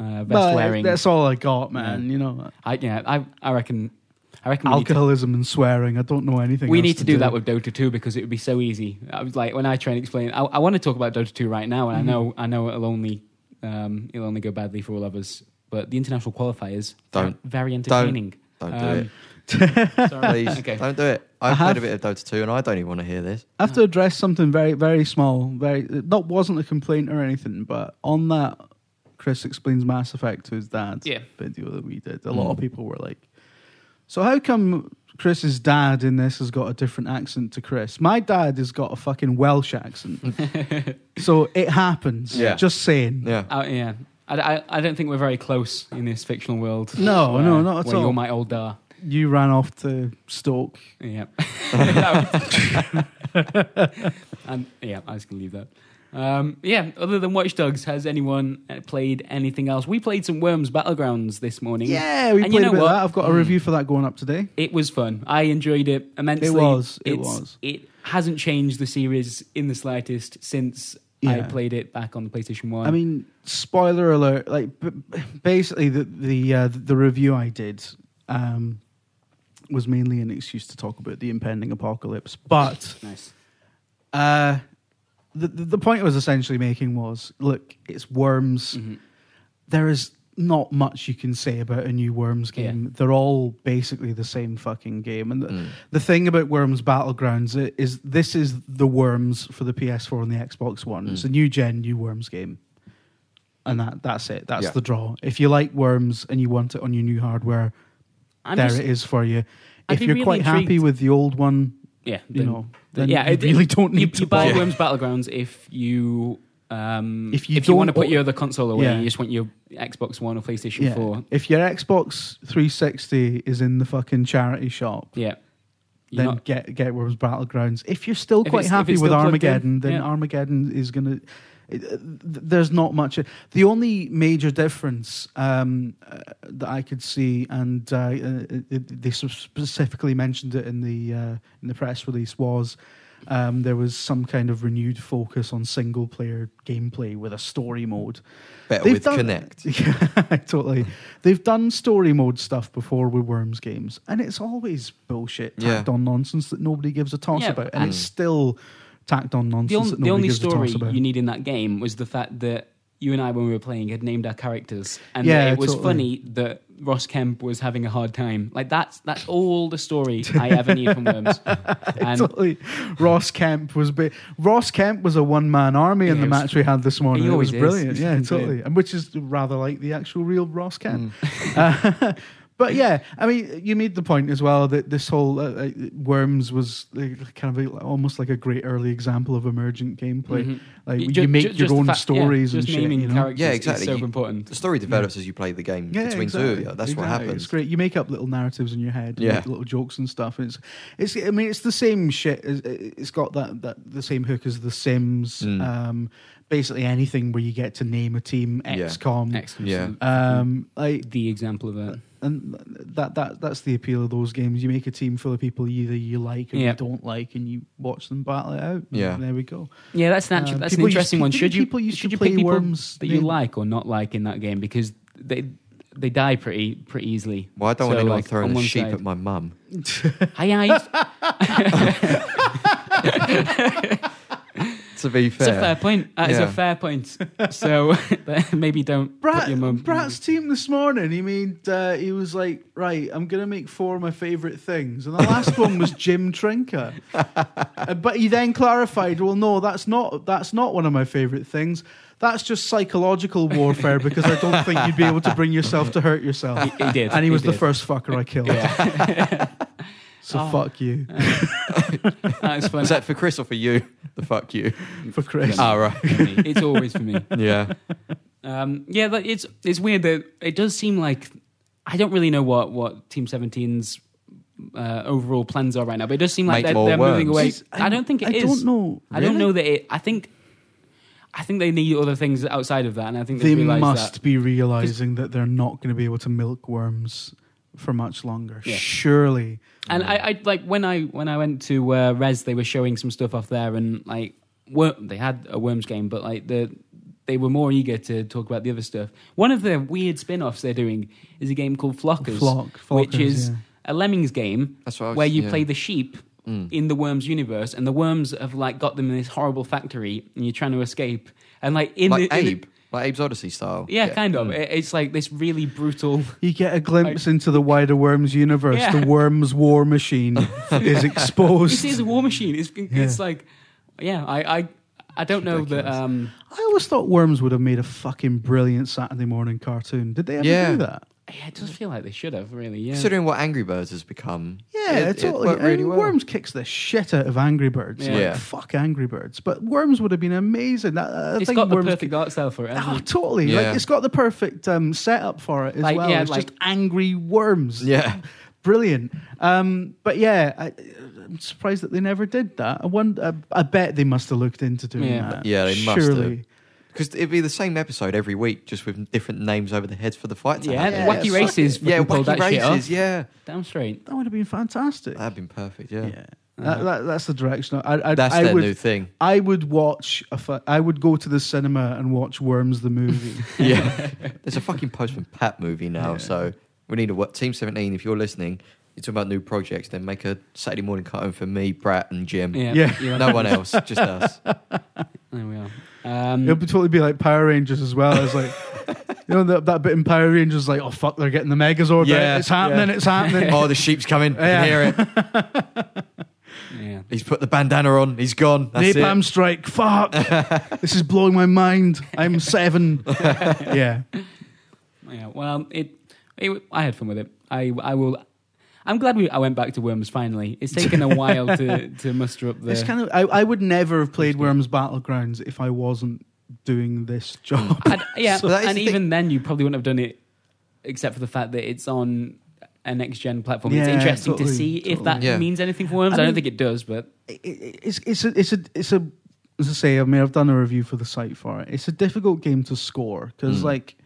uh, vest But wearing. that's all I got, man. You know, I, yeah, I, I reckon. I reckon we need to alcoholism and swearing. I don't know anything. we else need to do that with Dota 2 because it would be so easy. I was like when I try and explain, I, I want to talk about Dota 2 right now, and Mm-hmm. I know I know it'll only um, it'll only go badly for all of us. But the international qualifiers Don't. very entertaining. Don't do Um, it. Sorry. Please, okay. don't do it. I I've have- played a bit of Dota 2 and I don't even want to hear this. I have to address something very, very small. Very that wasn't a complaint or anything, but on that Chris explains Mass Effect to his dad Yeah. video that we did, a lot Mm. of people were like, "So how come Chris's dad in this has got a different accent to Chris? My dad has got a fucking Welsh accent, so it happens. Yeah. Just saying. Yeah. Uh, yeah. I, I, I don't think we're very close in this fictional world. No, where- no, not at where all. You're my old dar. You ran off to Stoke. Yeah. and yeah, I was gonna leave that. Um, yeah. Other than Watch Dogs, has anyone uh, played anything else? We played some Worms Battlegrounds this morning. Yeah, we And played you know a bit of that. I've got a Mm. review for that going up today. It was fun. I enjoyed it immensely. It was, it It's- was. It hasn't changed the series in the slightest since I Yeah. played it back on the PlayStation One. I mean, spoiler alert! Like, b- basically, the the uh, the review I did um, was mainly an excuse to talk about the impending apocalypse. But nice. uh, the the the point I was essentially making was, look, it's Worms. Mhm. There is not much you can say about a new Worms Yeah. game. They're all basically the same fucking game. And the, Mm. the thing about Worms Battlegrounds is this is the Worms for the PS4 and the Xbox One. It's Mm. a new gen, new Worms game. And that that's it. That's Yeah. the draw. If you like Worms and you want it on your new hardware, I'm there just- it is for you. I'd if you're really quite happy with the old one, Yeah, you know, then yeah, you it- really don't need you, to you buy buy it. Worms Battlegrounds if you um, If you if you want to put your other console away, Yeah. you just want your Xbox One or PlayStation Yeah. Four. If your Xbox 360 is in the fucking charity shop, Yeah, You're then not- get get Worms Battlegrounds. If you're still If quite happy it's with Armageddon, in, then yeah. Armageddon is going to. There's not much. The only major difference um, uh, that I could see, and uh, uh, it, they specifically mentioned it in the uh, in the press release, was um, there was some kind of renewed focus on single player gameplay with a story mode. Better They've with done- Kinect. Yeah, totally. They've done story mode stuff before with Worms games, and it's always bullshit, tacked Yeah. on nonsense that nobody gives a toss Yeah, about, and and- it's still tacked on nonsense the, on, the only story a toss about. you need in that game was the fact that you and I, when we were playing, had named our characters, and Yeah, it was totally. funny that Ross Kemp was having a hard time. Like that's that's all the story I ever need from Worms. And totally. Ross Kemp was ba- Ross Kemp was a one man army in the was- match we had this morning. He It was is. brilliant. Yeah, totally. And which is rather like the actual real Ross Kemp. Mm. Uh, but yeah, I mean, you made the point as well that this whole uh, uh, Worms was like, kind of a, almost like a great early example of emergent gameplay. Mhm. Like Ju- you make just your the own fact- yeah, stories and just shit. You know? characters Yeah, exactly. so You- important. The story develops as you play the game Yeah, between exactly. two of you. That's what happens. It's great. You make up little narratives in your head, Yeah. make little jokes and stuff. And it's, it's. I mean, it's the same shit. It's- It's got that, that the same hook as The Sims. Mm. Um, basically anything where you get to name a team. Yeah. XCOM. Excellent. Yeah. Um, like the example of that. and that that that's the appeal of those games. You make a team full of people either you like or Yeah. you don't like, and you watch them battle it out. And Yeah. there we go. Yeah, that's an Um, that's an people used interesting one. didn't Should you people used should to you pick play people Worms that you name- like or not like in that game because they they die pretty pretty easily. Well, I don't So, want anyone like, throwing on a one sheep side- at my mum. Hi, hi. To be It's a fair fair, point. That is a fair point. So maybe don't put your mum. Brat's team this morning. He made. Uh, he was like, right, I'm gonna make four of my favorite things, and the last one was Jim Trinca. Uh, but he then clarified, well, no, that's not. That's not one of my favorite things. That's just psychological warfare because I don't think you'd be able to bring yourself to hurt yourself. He, he did. And he was the first fucker I killed. So Oh. fuck you That's fun. is that for Chris or for you? The fuck you. for Chris. Ah, right. It's always for me. Yeah. Um, yeah, but it's it's weird that it does seem like I don't really know what what Team 17's uh, overall plans are right now, but it does seem like Make they're, they're moving away. worms. I, don't think it I is. don't know. I don't know that it. I think. I think they need other things outside of that, and I think They must that. be realizing that they're not going to be able to milk worms for much longer. Yeah. Surely. And I, I like when I when I went to uh, Rezzed, they were showing some stuff off there, and like wor- they had a Worms game, but like the they they were more eager to talk about the other stuff. One of the weird spin-offs they're doing is a game called Flockers, Flock, which is yeah. a Lemmings game That's what I was, where you yeah. play the sheep Mm. in the worms universe, and the worms have like got them in this horrible factory, and you're trying to escape. And like in like the, in the- Abe, like Abe's Oddysee style. yeah, kind of. Mm. It- It's like this really brutal. You get a glimpse into the wider Worms universe. Yeah. The Worms war machine is You exposed. see, it's a war machine. It's it's like, yeah, I I, I don't know that. Um, I always thought Worms would have made a fucking brilliant Saturday morning cartoon. Did they ever Yeah. do that? Yeah, it does feel like they should have really. Yeah, Considering what Angry Birds has become, Yeah, it, it's it totally. worked really well. Worms kicks the shit out of Angry Birds. Yeah. Like, Yeah. fuck Angry Birds. But Worms would have been amazing. That, I it's think got the Worms perfect art style for it. Oh, it? totally. Yeah. Like it's got the perfect um, setup for it as Like, well. yeah, it's like- just angry worms. Yeah. Brilliant. Um, but yeah, I, I'm surprised that they never did that. I wonder. I, I bet they must have looked into doing Yeah. that. Yeah, they must have. Surely. Because it'd be the same episode every week, just with different names over the heads for the fight. To Yeah. Wacky Yeah, Races. yeah, fucking wacky that shit off. races. Yeah, Damn straight. That would have been fantastic. that'd been perfect. Yeah, yeah. That, uh-huh. that, that's the direction. I, I, that's I their would, new thing. I would watch. A fu- I would go to the cinema and watch Worms the movie. Yeah, there's a fucking Postman Pat movie now, Yeah. so we need a what Team Seventeen. If you're listening, you're talking about new projects. Then make a Saturday morning cartoon for me, Brat, and Jim. Yeah, Yeah. No one else, just us. There we are. Um, It'll be totally be like Power Rangers as well. It's like you know that, that bit in Power Rangers, like oh fuck, they're getting the Megazord. Yeah, out. it's happening. yeah. It's happening. Oh, the sheep's coming. I can hear it. yeah. He's put the bandana on. He's gone. That's Napalm it. strike. Fuck. this is blowing my mind. I'm seven. yeah. Yeah, well, it, it. I had fun with it. I, I will. I'm glad we. I went back to Worms finally. It's taken a while to, to muster up the. It's kind of. I, I would never have played Worms Battlegrounds if I wasn't doing this job. I'd- yeah, So and the even then, you probably wouldn't have done it, except for the fact that it's on a next gen platform. it's Yeah, interesting to totally, see if that Yeah. means anything for Worms. I I, don't think it does, but it, it- it's it's a it's a it's a as I say. I mean, I've done a review for the site for it. It's a difficult game to score because Mm. like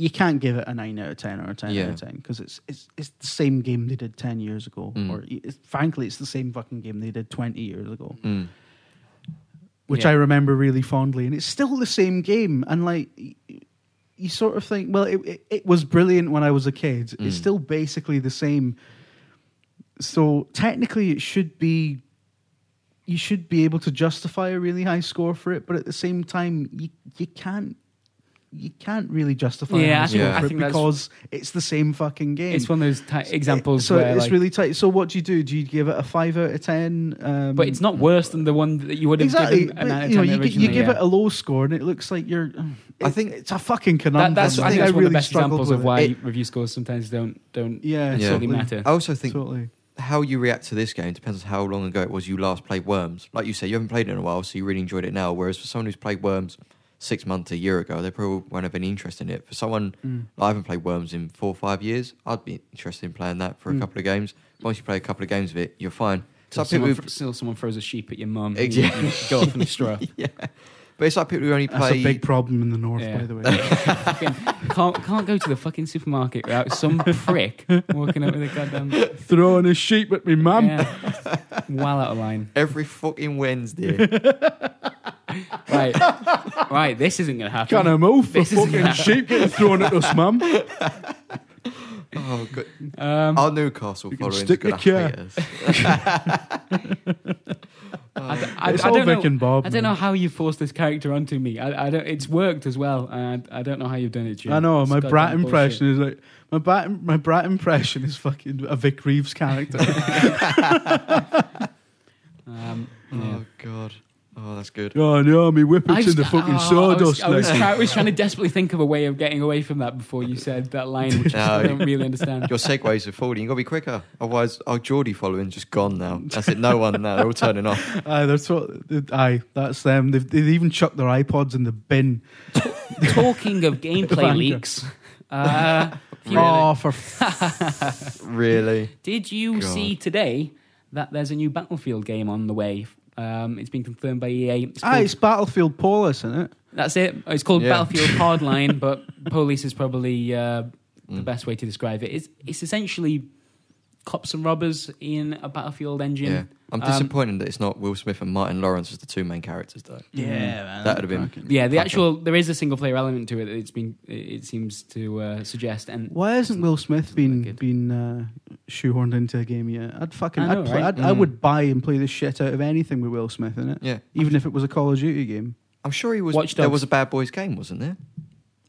you can't give it a nine out of ten or a ten Yeah. out of ten because it's it's it's the same game they did ten years ago, Mm. or it's, frankly, it's the same fucking game they did twenty years ago, Mm. which Yeah. I remember really fondly, and it's still the same game. And like you sort of think, well, it it, it was brilliant when I was a kid. Mm. It's still basically the same. So technically, it should be you should be able to justify a really high score for it, but at the same time, you you can't you can't really justify a Yeah, high I think- score I for it think because it's the same fucking game. it's one of those ti examples so where, it's like, really tight. So what do you do? Do you give it a five out of ten? Um, but it's not worse than the one that you would have exactly. given a but, nine out of you know, you, you give yeah. it a low score, and it looks like you're. I think- it's a fucking conundrum. That, that's I I think think that's one of really the best examples of why It- review scores sometimes don't don't Yeah, Yeah. really totally. matter. I also think Totally. how you react to this game depends on how long ago it was you last played Worms. Like you said, you haven't played it in a while, so you really enjoyed it now. Whereas for someone who's played Worms six months, a year ago, they probably won't have any interest in it. For someone, Mm. I haven't played Worms in four or five years, I'd be interested in playing that for a Mm. couple of games. Once you play a couple of games of it, you're fine. Till Some people someone, who- still someone throws a sheep at your mum. Ex- and you- you go off and straw. yeah. But it's like people who only play. That's a big problem in the north, Yeah. by the way. Can't can't go to the fucking supermarket without some prick walking up with a goddamn Throwing a sheep at me, mum. yeah, well out of line. Every fucking Wednesday. Right, right. This isn't gonna happen. Can't have move This isn't fucking gonna sheep getting thrown at us, mum. oh, God. Um, Our Newcastle You can following stick going to your hate us. I, d- I- It's I all don't Vic know. and Bob. I don't man. know how you forced this character onto me. I, I don't. It's worked as well. and I, I don't know how you've done it. Jim. I know It's my goddamn brat bullshit. impression is like my brat. My brat impression is fucking a Vic Reeves character. Um, yeah. Oh, God. Oh, that's good. oh no, me I whippets was- in the fucking oh, I was- sawdust. I was, like. try- I was trying to desperately think of a way of getting away from that before you said that line, which I don't really understand. Your segues are falling. You've got to be quicker. Otherwise, our Geordie following just gone now. That's it. No one now. They're all turning off. Aye, that's what. Aye, that's them. They've, they've even chucked their iPods in the bin. Talking of gameplay leaks, uh, Really? Oh, for f- Really? did you God. see today that there's a new Battlefield game on the way? Um, it's been confirmed by EA. It's aye, called- it's Battlefield Polis, isn't it? that's it. It's called Yeah. Battlefield Hardline, but police is probably uh, the Mm. best way to describe it. It's, it's essentially cops and robbers in a Battlefield engine. Yeah, I'm Um, disappointed that it's not Will Smith and Martin Lawrence as the two main characters, though. Yeah, man. That would've been- Yeah, the Fuck actual there is a single player element to it that it's been it seems to uh, suggest and Why hasn't Will Smith been been uh, shoehorned into a game yet? I'd fucking, I know, I'd play, right? I'd, I Mm. would buy and play the shit out of anything with Will Smith in it, Yeah, even if it was a Call of Duty game. I'm sure he was. Watch there was a Bad Boys game, wasn't there?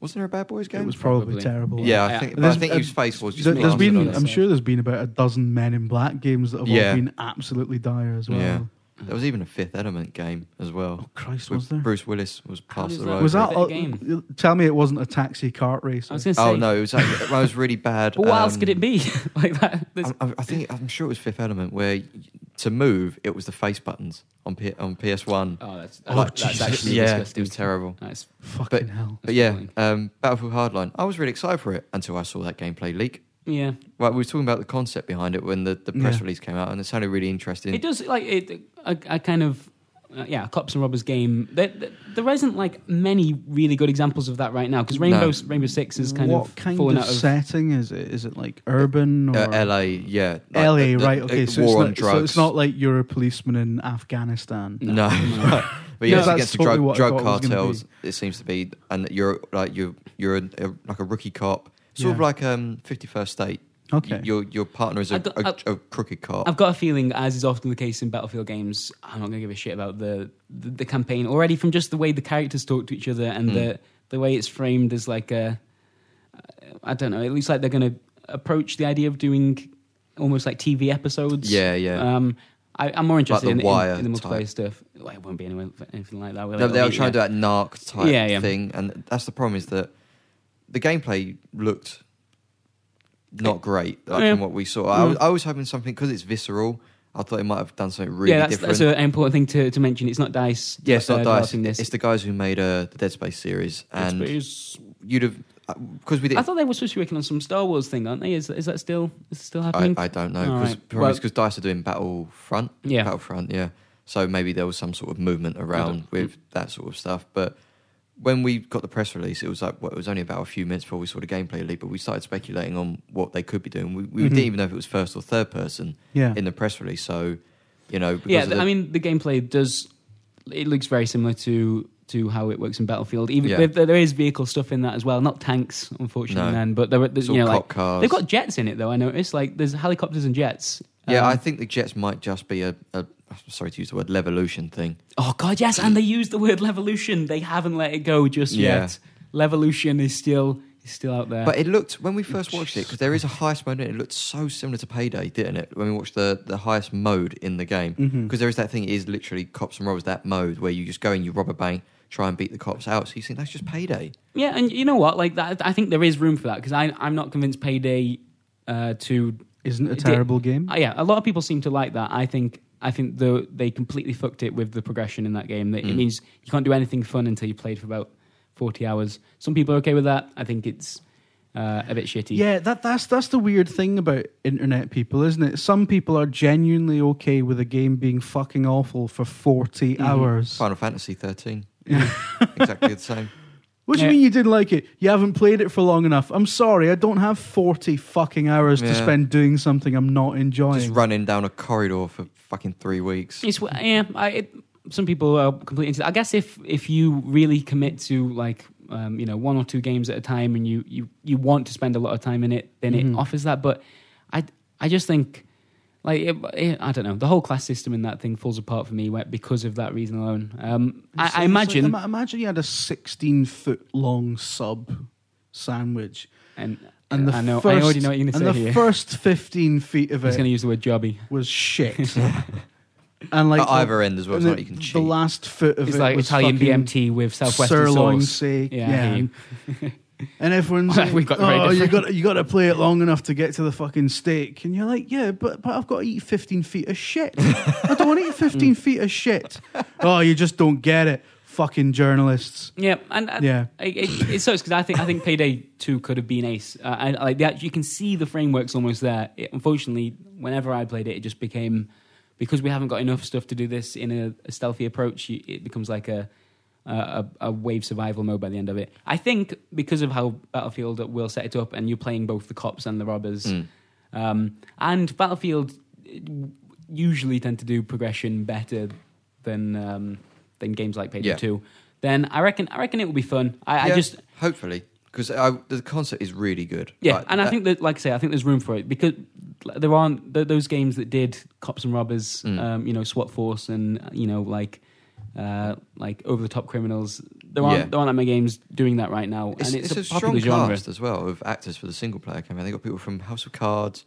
Wasn't there a Bad Boys game? It was probably, Probably. terrible. yeah, Yeah. I think. But There's- I think uh, his face was just. There, has plastered been, on it. I'm sure there's been about a dozen Men in Black games that have Yeah. all been absolutely dire as well. Yeah. There was even a Fifth Element game as well. Oh Christ, was there? Bruce Willis was How passed does the road. Was that Bit all, of game. Tell me it wasn't a taxi kart race. I was going to say, Oh no, it was. Like, it was really bad. but what else um, could it be like that? I, I think I'm sure it was Fifth Element where y- to move it was the face buttons on P, on PS One. oh, that's Oh, that's actually yeah, disgusting. it was terrible. That's Fucking hell. But yeah, appalling. um, Battlefield Hardline. I was really excited for it until I saw that gameplay leak. Yeah. Well, we were talking about the concept behind it when the, the press Yeah. release came out, and it sounded really interesting. It does like it. A, a kind of uh, yeah, cops and robbers game. There, there, there isn't like many really good examples of that right now because Rainbow Rainbow Six is kind what of kind fallen of out of. setting is it? Is it like urban or uh, LA, yeah, like LA, the- the- right? Okay, the so war it's, on not, drugs. so it's not like you're a policeman in Afghanistan. No, No. but yeah, No, it's that's against the totally drug, what I drug thought it was gonna cartels. It seems to be, and you're like you're you're a, a, like a rookie cop, sort of Yeah. like um Fifty First State. Okay. your your partner is I a, don't- a, a crooked cop. I've got a feeling, as is often the case in Battlefield games, I'm not going to give a shit about the, the the campaign already from just the way the characters talk to each other and Mm. the the way it's framed as like a. I don't know. It looks like they're going to approach the idea of doing almost like TV episodes. Yeah, yeah. Um, I, I'm more interested the in, in, Wire in the multiplayer type. stuff. Well, it won't be anything, anything like that. Will No, it? they It'll be- trying yeah. to do that narc type Yeah, yeah. thing, and that's the problem is that the gameplay looked not great like, Yeah. from what we saw. I, was, Mm. I was hoping something because it's visceral. I thought it might have done something really yeah, that's, different. that's an important thing to, to mention. It's not Dice. yeah, it's uh, not Dice. developing This. It's the guys who made uh, the Dead Space series, Dead and Space. you'd have because we did. I thought they were supposed to be working on some Star Wars thing, aren't they? Is, is that still is still happening? I don't know because right. Well- because Dice are doing Battlefront. Yeah. Battlefront. Yeah. So maybe there was some sort of movement around with that sort of stuff. But when we got the press release, it was like well, it was only about a few minutes before we saw the gameplay leak. But we started speculating on what they could be doing. We, we Mhm. didn't even know if it was first or third person Yeah. in the press release. So you know, because yeah, the- I mean the gameplay does. It looks very similar to to how it works in Battlefield. Even Yeah. there, there is vehicle stuff in that as well. Not tanks, unfortunately. No. Then, but there, there's it's all you know cop like cars. they've got jets in it though. I noticed like there's helicopters and jets. yeah, Um, I think the jets might just be a, a sorry to use the word levolution thing. Oh god, yes, and they use the word levolution. They haven't let it go just Yeah. yet. Levolution is still is still out there. But it looked when we first watched it because there is a heist mode in it. It looked so similar to Payday, didn't it? When we watched the the heist mode in the game, because Mhm. there is that thing. It is literally cops and robbers. That mode where you just go and you rob a bank, try and beat the cops out. So you think that's just Payday? Yeah, and you know what? Like that, I think there is room for that because I'm not convinced Payday uh, to. Isn't a It did- terrible game? Uh, yeah, a lot of people seem to like that. I think I think the, they completely fucked it with the progression in that game. It Mm. means you can't do anything fun until you played for about forty hours. Some people are okay with that. I think it's uh, a bit shitty. Yeah, that that's that's the weird thing about internet people, isn't it? Some people are genuinely okay with a game being fucking awful for 40 Mhm. hours. Final Fantasy thirteen, exactly the same. What do you Yeah. mean you didn't like it? You haven't played it for long enough. I'm sorry, I don't have 40 fucking hours to spend doing something I'm not enjoying. Just running down a corridor for fucking three weeks. It's yeah. I, it, some people are completely into. I guess if if you really commit to like um, you know one or two games at a time and you you you want to spend a lot of time in it, then Mhm. it offers that. But I I just think like it, it, I don't know the whole class system in that thing falls apart for me because of that reason alone. Um, I, It's- I imagine Like, ima- imagine you had a 16 foot long sub sandwich. and. And the I know. First, I already know what you're going to And say the here. first 15 feet of He's it going to use the word jobby. was shit. and like At either end as well, and it's not the, you can the cheat. last foot of It's it like was Italian fucking BMT with southwestern sirloin sauce. steak. Yeah, I Yeah, hear you. and everyone's like, We've got very "Oh, you different- got you got to play it long enough to get to the fucking steak." And you're like, "Yeah, but but I've got to eat 15 feet of shit. I don't want to eat 15 mm. feet of shit." Oh, you just don't get it, fucking journalists. Yeah, and, and Yeah. it, it, it sucks because I think I think Payday Two could have been ace. Uh, I, like that, you can see the framework's almost there. It, unfortunately, whenever I played it, it just became because we haven't got enough stuff to do this in a, a stealthy approach. You, it becomes like a, a a wave survival mode by the end of it. I think because of how Battlefield will set it up, and you're playing both the cops and the robbers. Mm. Um, and Battlefield usually tend to do progression better than um, than games like Payday Yeah. Two. Then I reckon I reckon it will be fun. I, I Yeah, just hopefully because the concept is really good. yeah, Like, and I that- think that, like I say, I think there's room for it because there aren't th- those games that did cops and robbers, Mm. um, you know, SWAT 4, and you know, like uh, like over the top criminals. There aren't Yeah. there aren't that many games doing that right now, it's, and it's, it's a, a, popular strong genre. cast as well of actors for the single player campaign. They got people from House of Cards,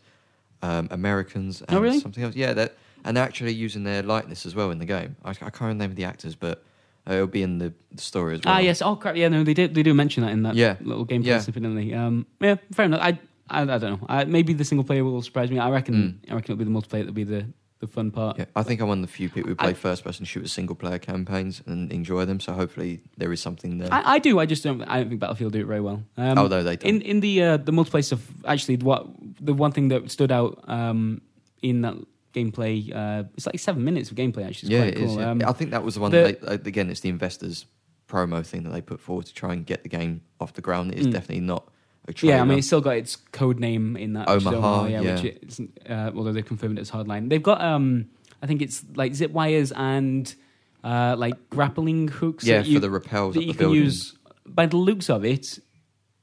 um, Americans, and Oh, really? something else. Yeah, that and they're actually using their likeness as well in the game. I, I can't remember the name of the actors, but uh, it'll be in the, story as well. Ah, yes. Oh, crap. Yeah, no, they did. They do mention that in that Yeah. little gameplay Yeah. snippet, didn't? Um, yeah, fair enough. I, I, I don't know. I, maybe the single player will surprise me. I reckon. I reckon it'll be the multiplayer that'll be the, the fun part. Mm. Yeah, I think I'm one of the few people who play I- first person shooter single player campaigns and enjoy them. So hopefully there is something there. I, I do. I just don't. I don't think Battlefield do it very well. Um, Although they don't. in in the uh, the multiplayer stuff, actually, what the one thing that stood out um, in that gameplay, uh, it's like seven minutes of gameplay. Actually, it's yeah, quite it cool. is. Yeah. Um, I think that was the one. the- that they, again, it's the investors promo thing that they put forward to try and get the game off the ground. It is Mm. definitely not a trailer. yeah, I mean, it's still got its code name in that. Omaha, Omaha, yeah. which is, uh, although they've confirmed it's hardline. They've got, um, I think it's like zip wires and uh, like grappling hooks. yeah, that for the repels that you the can building. use. By the looks of it,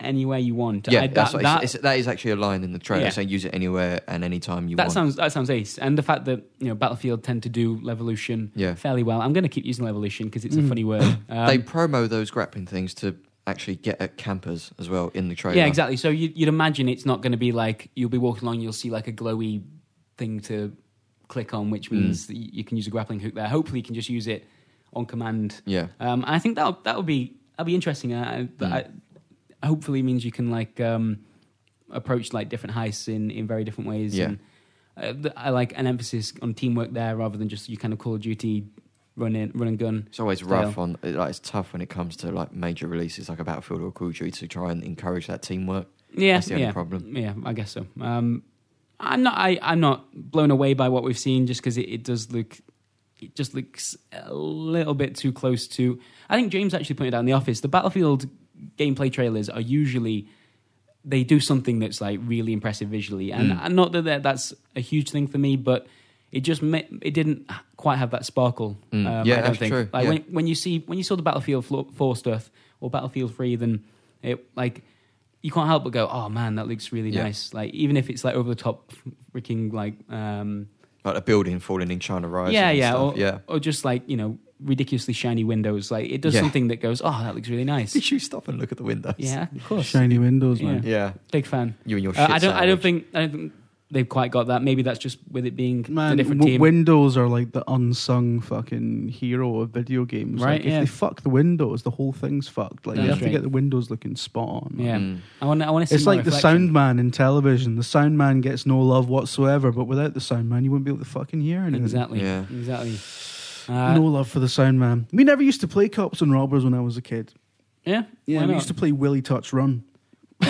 anywhere you want. Yeah, I, that's that, what that, it's, it's, that is actually a line in the trailer Yeah. saying use it anywhere and anytime you that want. sounds that sounds ace. And the fact that you know Battlefield tend to do Levolution Yeah. fairly well. I'm going to keep using Levolution because it's a Mm. funny word. Um, they promo those grappling things to actually get at campers as well in the trailer. yeah, exactly. So you, you'd imagine it's not going to be like you'll be walking along, you'll see like a glowy thing to click on, which Mm. means that you you can use a grappling hook there. Hopefully, you can just use it on command. Yeah. Um, and I think that that would be that'll be interesting. Uh, Mm. I, hopefully, means you can like um, approach like different heists in in very different ways. Yeah. And, uh, I like an emphasis on teamwork there rather than just you kind of Call of Duty run in, run and gun. It's always style. rough on. Like it's tough when it comes to like major releases like a Battlefield or Call of Duty to try and encourage that teamwork. Yeah, That's the only yeah, problem. Yeah, I guess so. Um, I'm not. I, I'm not blown away by what we've seen, just because it, it does look. It just looks a little bit too close to. I think James actually pointed out in the office the Battlefield gameplay trailers are usually they do something that's like really impressive visually, and, Mm. and not that that- that's a huge thing for me, but it just ma- it didn't quite have that sparkle. Mm. Um, Yeah, I don't that's think. true, Like yeah. when when you see when you saw the Battlefield Four stuff or Battlefield Three, then it like you can't help but go, oh man, that looks really Yeah. nice. Like even if it's like over the top, freaking like um, Like a building falling in China Rise. yeah, and yeah, stuff. or, yeah. or just like you know ridiculously shiny windows. Like it does Yeah. something that goes, oh, that looks really nice. Did you stop and look at the windows? yeah, of course, Shiny windows, man. Yeah. big fan. You and your Uh, shit I don't. I don't sandwich. think. I don't think they've quite got that. Maybe that's just with it being Man, a different w- team. Windows are like the unsung fucking hero of video games. Right, Like, if they fuck the windows, the whole thing's fucked. Like That's you have right. to get the windows looking spot on. man. Yeah. Mm. I want. I want to see. It's more like the reflection. sound man in television. The sound man gets no love whatsoever, but without the sound man, you wouldn't be able to fucking hear anything. Exactly. Yeah. Exactly. Uh, no love for the sound man. We never used to play cops and robbers when I was a kid. Yeah. Yeah, why we not? used to play Willy Touch Run.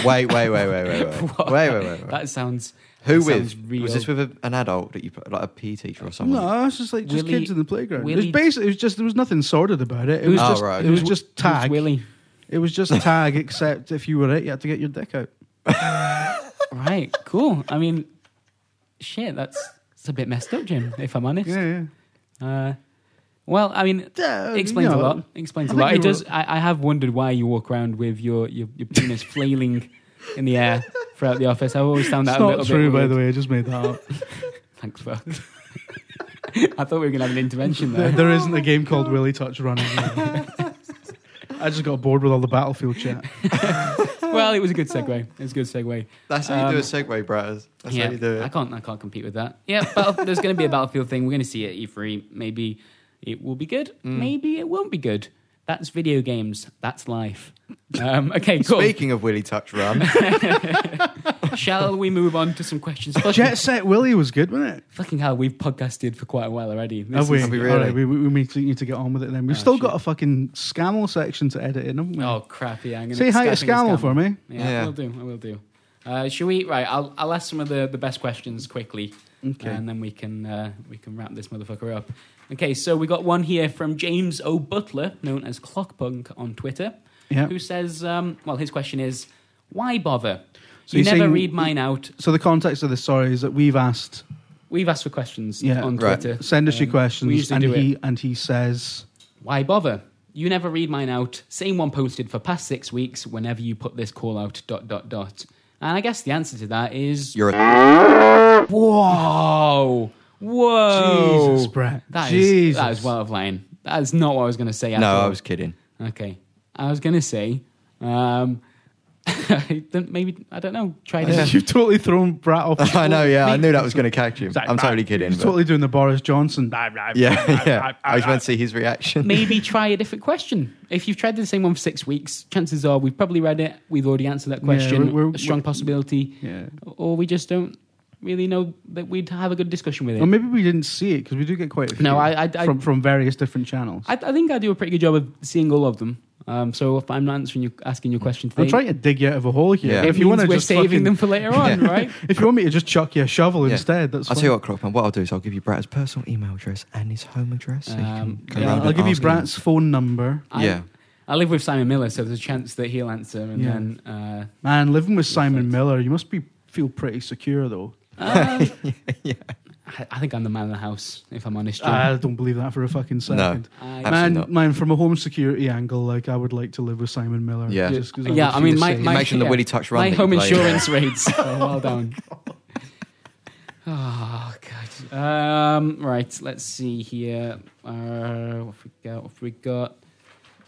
Wait, wait, wait, wait, wait, wait, wait, wait, wait, wait. That sounds. Who that with? sounds real. Was this with a, an adult that you put, like a PE teacher or someone? No, it's just like just Willy- kids in the playground. it was basically it was just there was nothing sordid about it. It was Oh, just right, it was okay. just Who's tag. Willy. It was just tag, except if you were it, you had to get your dick out. Right. Cool. I mean, shit. That's it's a bit messed up, Jim. If I'm honest. Yeah, Uh, well, I mean, yeah. it explains you know, a lot. Explains I a lot. It does. I, I have wondered why you walk around with your your, your penis flailing in the air throughout the office. I've always found that It's a not little true, bit. by the way. I just made that up. Thanks, fuck. I thought we were gonna have an intervention there, there. there isn't a game called Willy Touch Running. I just got bored with all the battlefield chat. well, it was a good segue. It was a good segue. That's how you Um, do a segue, Bratters. That's yeah, how you do I can't. I can't compete with that. Yeah, battle, there's going to be a battlefield thing. We're going to see it at E3. Maybe it will be good. Mm. Maybe it won't be good. That's video games. That's life. Um, okay, cool. Speaking of Willy Touch Run, Shall we move on to some questions? Jet Set Willy was good, wasn't it? fucking hell, we've podcasted for quite a while already. This Have we? is- Have we really? right, we, we, we need to, need to get on with it then. We've Oh, still shit. got a fucking Scammell section to edit in, haven't we? Oh crap! Yeah, I'm gonna Say hi to Skyping a for me. Yeah, Yeah. I will do. I will do. Uh, shall we? Right, I'll I'll ask some of the, the best questions quickly, Okay. and then we can uh, we can wrap this motherfucker up. Okay, so we got one here from James O Butler, known as Clockpunk on Twitter, Yeah. who says, um, well, his question is, why bother? So you you're never saying- read mine out. So the context of this story is that we've asked, We've asked for questions Yeah. on Right. Twitter. send us your Um, questions, and he it. and he says, Why bother? You never read mine out. Same one posted for past six weeks. Whenever you put this call out, dot dot dot. And I guess the answer to that is You're a whoa, whoa. Jesus, Brett, That is Jesus. that is well of line. That is not what I was going to say. At no. all. I was kidding. okay. I was going to say, um, then maybe I don't know. Try this. "You've totally thrown Brat off." I know. Yeah, I knew that was going to catch you. Like, I'm totally kidding. He's but- totally doing the Boris Johnson. "Blah, blah, blah, yeah, yeah. I was blah, meant to see his reaction. maybe try a different question. If you've tried the same one for six weeks, chances are we've probably read it. We've already answered that Yeah, question. we're- we're- a strong possibility, Yeah. or we just don't really know that we'd have a good discussion with it. Or maybe we didn't see it because we do get quite a few No, I- I- I- from from various different channels. I, I think I do a pretty good job of seeing all of them. Um, so if I'm not answering you, asking your question today, I'm trying to dig you out of a hole here. Yeah. If you want to we're just saving fucking- them for later on, Yeah. right? if you want me to just chuck you a shovel Yeah. instead, that's I'll fine. tell you what, Clockman. What I'll do is I'll give you Brad's personal email address and his home address. So you Um, can go Yeah, round I'll give you ask him. Phone number. I, Yeah. I live with Simon Miller, so there's a chance that he'll answer, and Yeah. then uh, Man, living with Simon Miller, you must be feel pretty secure though. uh, I, I think I'm the man of the house, if I'm honest. Jim. I don't believe that for a fucking second. I- Absolutely Man, not. man, from a home security angle, like I would like to live with Simon Miller. Yeah. just 'cause Yeah, would I mean, feel my- safe. my- Mention the yeah. Willy Touch Run. My that home you played. insurance rates are well down. Oh god. Um, right, let's see here. Uh, what have we got? What have we got?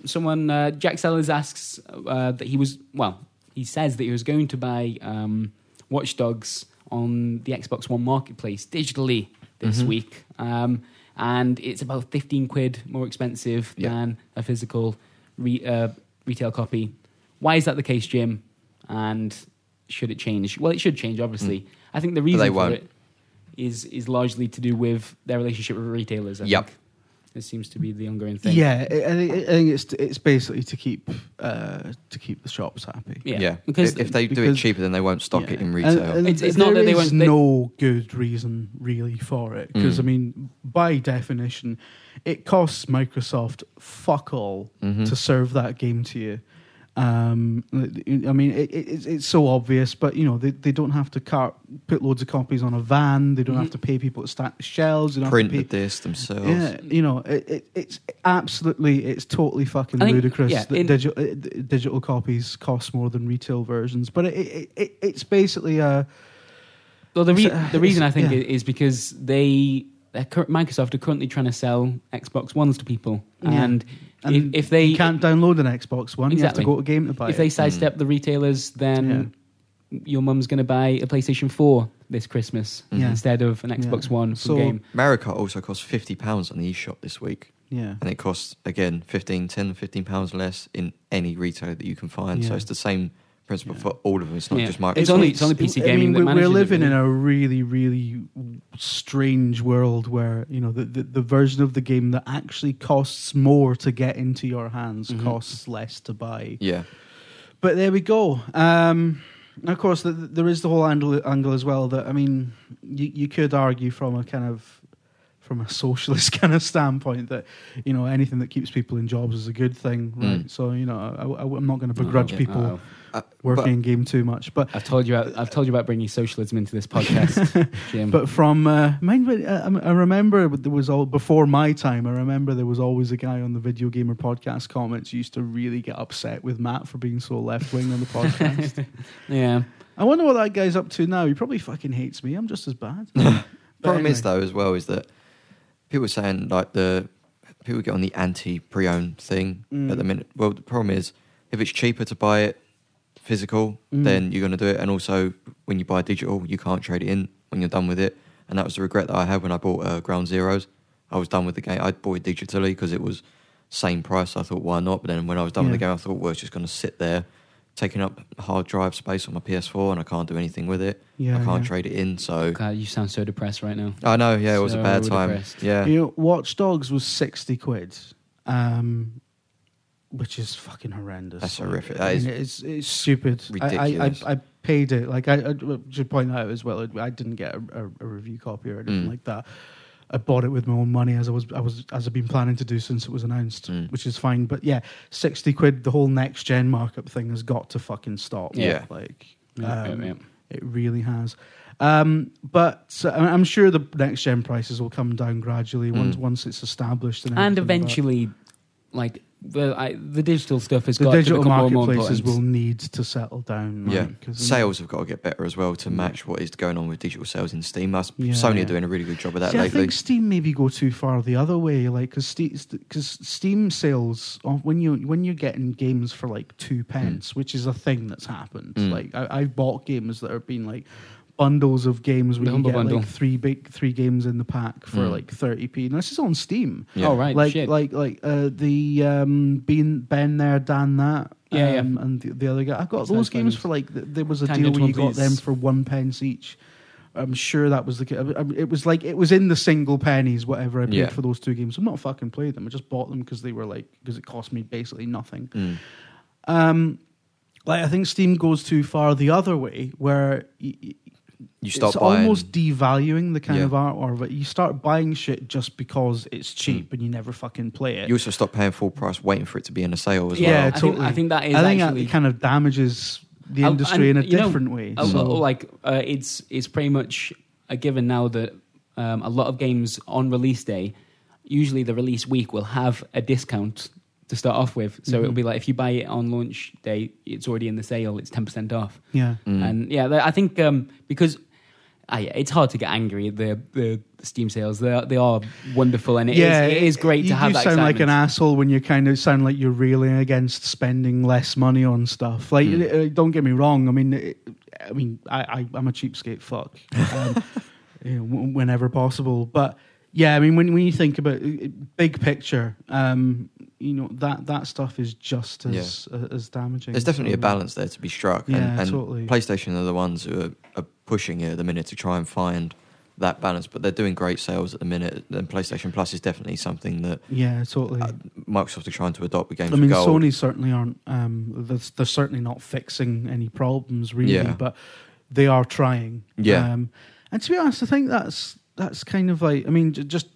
Someone, uh, Jack Sellers asks uh, that he was well. He says that he was going to buy um, Watch Dogs on the Xbox One marketplace digitally this Mhm. week, um, and it's about fifteen quid more expensive Yeah. than a physical re- uh, retail copy. Why is that the case, Jim? And should it change? Well, it should change, obviously. I think the reason for won't. it is is largely to do with their relationship with retailers. I Yep. think this seems to be the ongoing thing. Yeah, I, I think it's it's basically to keep uh, to keep the shops happy. yeah, Yeah. Because if, if they do because- it cheaper, then they won't stock it in retail. And- and It's- it's not there that they is won't- they- no good reason really for it because Mm. I mean, by definition, it costs Microsoft fuck all Mhm. to serve that game to you. Um, I mean, it, it, it's, it's so obvious, but you know, they, they don't have to cart, put loads of copies on a van. They don't Mhm. have to pay people to stack the shelves. They don't Print have to the pay, disc themselves. yeah, you know, it, it, it's absolutely, it's totally fucking I think- ludicrous yeah, that in- digital uh, digital copies cost more than retail versions. But it, it, it it's basically a Well, the, re- It's, uh, the reason I think yeah. is because they they're Microsoft are currently trying to sell Xbox Ones to people, Yeah. and, and if, if they you can't download an Xbox One. Exactly. You have to go to game to buy if they it. sidestep hmm. the retailers, then your mum's going to buy a PlayStation Four this Christmas hmm. Yeah. instead of an Xbox Yeah. One for So- game. Mario Kart also costs fifty pounds on the eShop this week, Yeah, and it costs again 15, 10, 15 pounds less in any retailer that you can find. So it's the same principle Yeah. for all of them. It's not Yeah. just Microsoft. It's only- only PC I gaming mean, that we- manages we're it, living in a really, really strange world where you know the, the, the version of the game that actually costs more to get into your hands Mhm. costs less to buy. yeah, But there we go. Um, of course, the, there is the whole angle, angle as well that I mean, you, you could argue from a kind of from a socialist kind of standpoint that you know anything that keeps people in jobs is a good thing, right? Mm. So you know, I, am not going to begrudge Oh, people oh. Uh, working but- in game too much, but I've told you. About, I've told you about bringing socialism into this podcast, Jim. But from uh, mind, I, I remember there was all before my time. I remember there was always a guy on the Video Gamer podcast comments who used to really get upset with Matt for being so left wing on the podcast. yeah, I wonder what that guy's up to now. He probably fucking hates me. I'm just as bad. But Problem is though, as well, is that people are saying like the people get on the anti pre-owned thing Mm. at the minute. Well, the problem is if it's cheaper to buy it physical, Mm. then you're going to do it. And also, when you buy digital, you can't trade it in when you're done with it. And that was the regret that I had when I bought uh, Ground Zeroes. I was done with the game. I bought it digitally because it was same price. I thought, why not? But then when I was done with the game, I thought, well, it's just going to sit there, taking up hard drive space on my PS4, and I can't do anything with it. Yeah, I can't yeah. trade it in. So God, you sound so depressed right now. I know, yeah, it was a bad time. depressed. Yeah, You know, Watch Dogs was sixty quid, um, which is fucking horrendous. That's Like, horrific. I That is mean, it's it's stupid. I- ridiculous. I, I, I paid it. Like I, I should point out as well. I didn't get a, a, a review copy or anything Mm. like that. I bought it with my own money as I was I was as I've been planning to do since it was announced, Mm. which is fine. But yeah, sixty quid. The whole next gen markup thing has got to fucking stop. Yeah. like Yeah, Um, yeah, yeah. It really has. Um, but uh, I- I'm sure the next gen prices will come down gradually once Mm. once it's established and, and everything, but eventually, like the I, the digital stuff has the got digital to become more and more marketplaces will need to settle down. Yeah, sales have got to get better as well to match what is going on with digital sales in Steam. That's, Yeah, Sony yeah. are doing a really good job of that See, I lately. think Steam maybe go too far the other way, like because Steam sales oh, when you when you're getting games for like two pence, which is a thing that's happened. Mm. Like I, I've bought games that have been like bundles of games where The you get Bundle. like three big three games in the pack for Mm. like thirty p. And this is on Steam. Yeah. Oh right, like shit. like like uh, the um, Ben Ben there, Dan that, Yeah, yeah. um, and the, the other guy. I got That's those games for like th- there was a Tangent deal where you got them for one pence each. I'm sure that was the. ca- I mean, It was like it was in the single pennies, whatever I paid Yeah. for those two games. I'm not fucking played them. I just bought them because they were like because it cost me basically nothing. Mm. Um, like I think Steam goes too far the other way, where y- You start it's buying. almost devaluing the kind Yeah. of art, or you start buying shit just because it's cheap and you never fucking play it. you also stop paying full price, waiting for it to be in a sale as yeah, yeah, I, well. think, totally. I think that is I think actually that kind of damages the Oh, industry and, in a you know, different way. so- like uh, it's it's pretty much a given now that um, a lot of games on release day, usually the release week will have a discount to start off with. So it'll Mhm. be like if you buy it on launch day, it's already in the sale. It's ten percent off. yeah, Mm. And yeah, I think um, because uh, yeah, it's hard to get angry at the the Steam sales. They are, they are wonderful, and it is yeah, it is great to have do that. sound like an asshole when you kind of sound like you're railing against spending less money on stuff. Like, Mm. uh, don't get me wrong. I mean, it, I mean, I, I I'm a cheapskate fuck. Um, you know, whenever possible, but. Yeah, I mean, when when you think about uh, big picture, um, you know that that stuff is just as uh, as damaging. There's definitely a balance there to be struck. Yeah, and, and totally. PlayStation are the ones who are, are pushing it at the minute to try and find that balance, but they're doing great sales at the minute. And PlayStation Plus is definitely something that Yeah, totally. uh, Microsoft are trying to adopt with games I mean. Sony certainly aren't. Um, they're, they're certainly not fixing any problems, really. Yeah. But they are trying. Yeah. Um, and to be honest, I think that's that's kind of like. I mean, just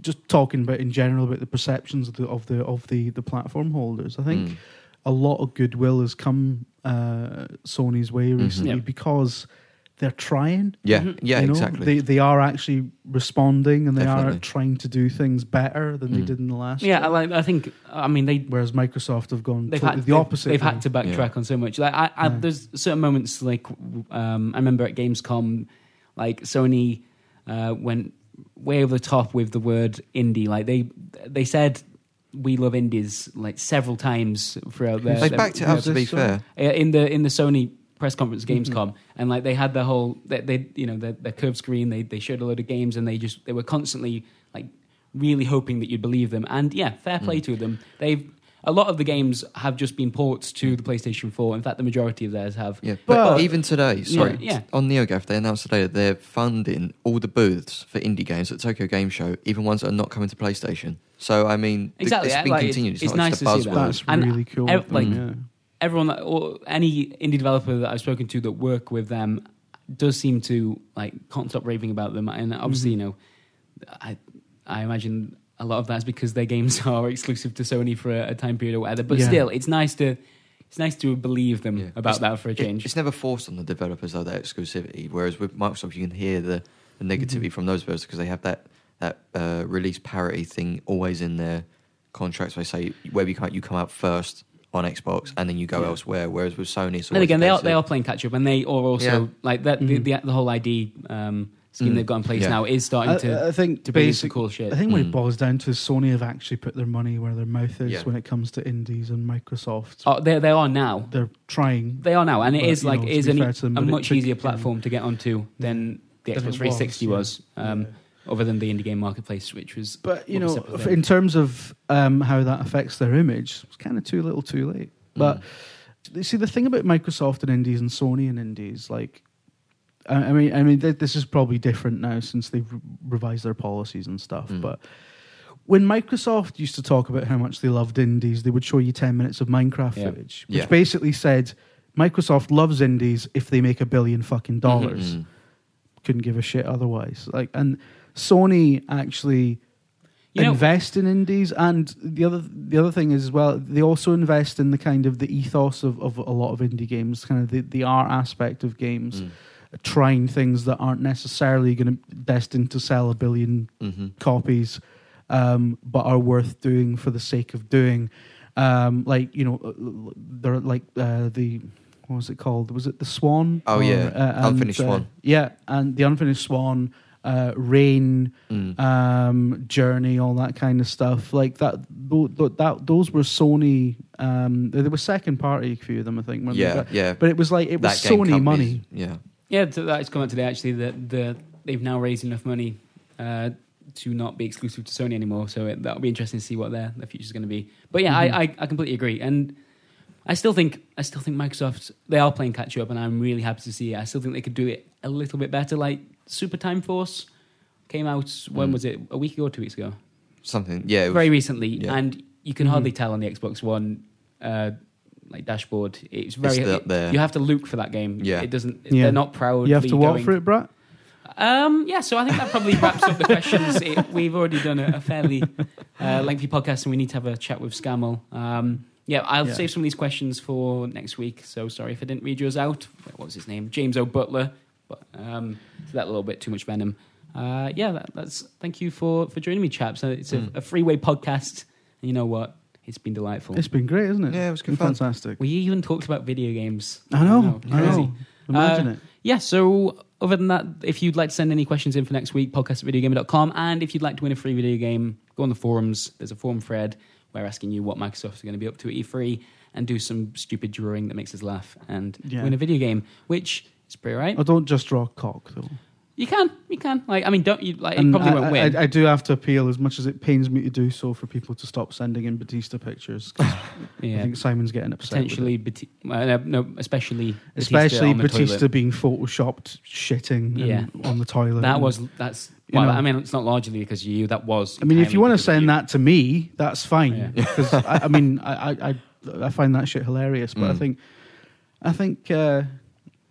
just talking about in general about the perceptions of the of the of the the platform holders. I think Mm. a lot of goodwill has come uh, Sony's way recently Yeah. because they're trying. Yeah, Mhm. yeah, you know? exactly. They they are actually responding and they are trying to do things better than they Mm. did in the last. Yeah, I year. like. I think. I mean, they Whereas Microsoft have gone they've totally had the opposite. They've, way. had to backtrack on so much. Like I, I Yeah. there's certain moments like um, I remember at Gamescom, like Sony uh, went way over the top with the word indie. Like they they said we love indies like several times throughout their, they their- backed it up. To be this, fair, in the in the Sony press conference Mhm. Gamescom, and like they had the whole they, they you know their, their curved screen. They they showed a load of games, and they just they were constantly like really hoping that you'd believe them. And yeah, fair play Mm. to them. They've a lot of the games have just been ports to the PlayStation 4. In fact, the majority of theirs have. yeah. But, But- even today, sorry, yeah. on NeoGAF, they announced today that they're funding all the booths for indie games at Tokyo Game Show, even ones that are not coming to PlayStation. So I mean, th- Exactly, it's yeah, been like, continued. it's- It's, it's not nice just a to see that. buzzword. That's And really cool. ev- of like- them, yeah. Everyone, or any indie developer that I've spoken to that work with them does seem to like can't stop raving about them. And obviously, Mhm. you know, I I imagine a lot of that's because their games are exclusive to Sony for a, a time period or whatever. But Yeah. still, it's nice to it's nice to believe them Yeah. about It's- that for a It- change. it's never forced on the developers though that exclusivity. Whereas with Microsoft, you can hear the, the negativity Mhm. from those developers because they have that that uh, release parity thing always in their contracts. They say where you come you come out first on Xbox and then you go Yeah. elsewhere. Whereas with Sony, it's then again, they are they are playing catch up, and they are also like that. The, Mhm. the, the whole ID um, scheme Mm. they've got in place Yeah. now is starting I, to I think to bring in some basic. cool shit. I think what Mm. it boils down to is Sony have actually put their money where their mouth is Yeah. when it comes to indies and Microsoft. oh, they they are now. They're trying. They are now, and it But, is like know, is an, them, a much easier you know, platform to get onto than the Xbox 360 was, was, um, Yeah. other than the indie game marketplace, which was. But you know, separate f- then. in terms of um, how that affects their image, it's kind of too little, too late. But Mm. you see, the thing about Microsoft and indies and Sony and indies, like, I, mean, I mean, th- this is probably different now since they've re- revised their policies and stuff. Mm. But when Microsoft used to talk about how much they loved indies, they would show you ten minutes of Minecraft Yeah. footage, which Yeah. basically said Microsoft loves indies if they make a billion fucking dollars Mm. couldn't give a shit otherwise. Like, and Sony actually You know- invest in indies, and the other the other thing is as well, they also invest in the kind of the ethos of, of a lot of indie games, kind of the, the art aspect of games, Mm. Trying things that aren't necessarily going to destined to sell a billion hmm copies, um, but are worth doing for the sake of doing. Um, like you know, uh, they're like uh, the what was it called? Was it the Swan? Oh, yeah. and, Unfinished Swan. Yeah, and the Unfinished Swan, uh, Rain, Mm. um, Journey, all that kind of stuff. Like that, tho- tho- that those were Sony. Um, they were second party, a few of them, I think. weren't they? yeah, but, yeah. it was like it was That game Sony companies- money. Yeah. Yeah, so that's come out today actually that the they've now raised enough money uh, to not be exclusive to Sony anymore. So it, that'll be interesting to see what their their is going to be. But yeah, Mhm. I, I I completely agree, and I still think I still think Microsoft they are playing catch up, and I'm really happy to see it. I still think they could do it a little bit better. Like Super Time Force came out when Mm. was it a week ago, or two weeks ago? Something. Yeah. It was, very recently, yeah. and you can Mhm. hardly tell on the Xbox One uh, like dashboard. It's very It's up there. you have to look for that game. Yeah. it doesn't. Yeah. They're not proud. You have to walk for it, Brett. Um, yeah, so I think that probably wraps up the questions. It, we've already done a, a fairly uh, lengthy podcast, and we need to have a chat with Scammell. Um, yeah, I'll Yeah. save some of these questions for next week. So sorry if I didn't read yours out. What was his name? James O. Butler. But um, so that a little bit too much venom. Uh, yeah, that, that's thank you for for joining me, chaps. Uh, It's a, Mm. a freeway podcast, and you know what? It's been delightful. It's been great, isn't it? Yeah, it was It's been good fun. fantastic. we even talked about video games. I know, I crazy. know. Imagine Uh, it. Yeah, so other than that, if you'd like to send any questions in for next week, podcast at videogamer.com. And if you'd like to win a free video game, go on the forums. There's a forum thread where asking you what Microsoft are going to be up to at E3 and do some stupid drawing that makes us laugh and Yeah. win a video game, which is pretty right. Oh, don't just draw cock though. You can, you can. Like, I mean, don't you? Like, it And probably I, won't win. I, I do have to appeal, as much as it pains me to do so, for people to stop sending in Batista pictures. 'cause I yeah, think Simon's getting upset. with it. potentially, Bati- uh, no, no, especially, especially on the Batista toilet. being photoshopped shitting Yeah. and on the toilet. That and- was that's. You Well, know. I mean, it's not largely because of you. That was. I mean, if entirely you want to because of send you. that to me, that's fine. Because I, I mean, I, I I I find that shit hilarious. But I Mm. think, I think, uh,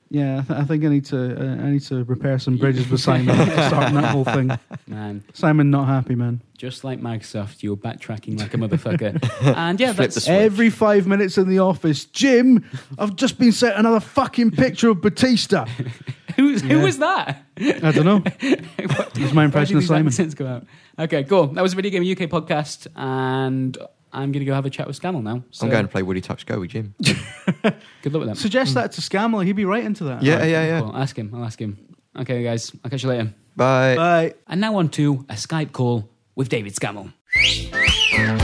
yeah, I, th- I think I need to uh, I need to repair some bridges with Simon after starting that whole thing. man, Simon not happy, man. just like Microsoft, you're backtracking like a motherfucker. and yeah, Flip that's. Every five minutes in the office, Jim, I've just been sent another fucking picture of Batista. who's who Yeah. was that? I don't know. What- It's my impression of Simon. accents come out? Okay, cool. That was a Video Game UK podcast, and I'm going to go have a chat with Scammell now. So I'm going to play Woody Touch Go with Jim. Good luck with that. Suggest that to Scammell. He'd be right into that. yeah, yeah, yeah. Cool. Ask him. I'll ask him. Okay, guys. I'll catch you later. Bye. Bye. And now on to a Skype call with David Scammell.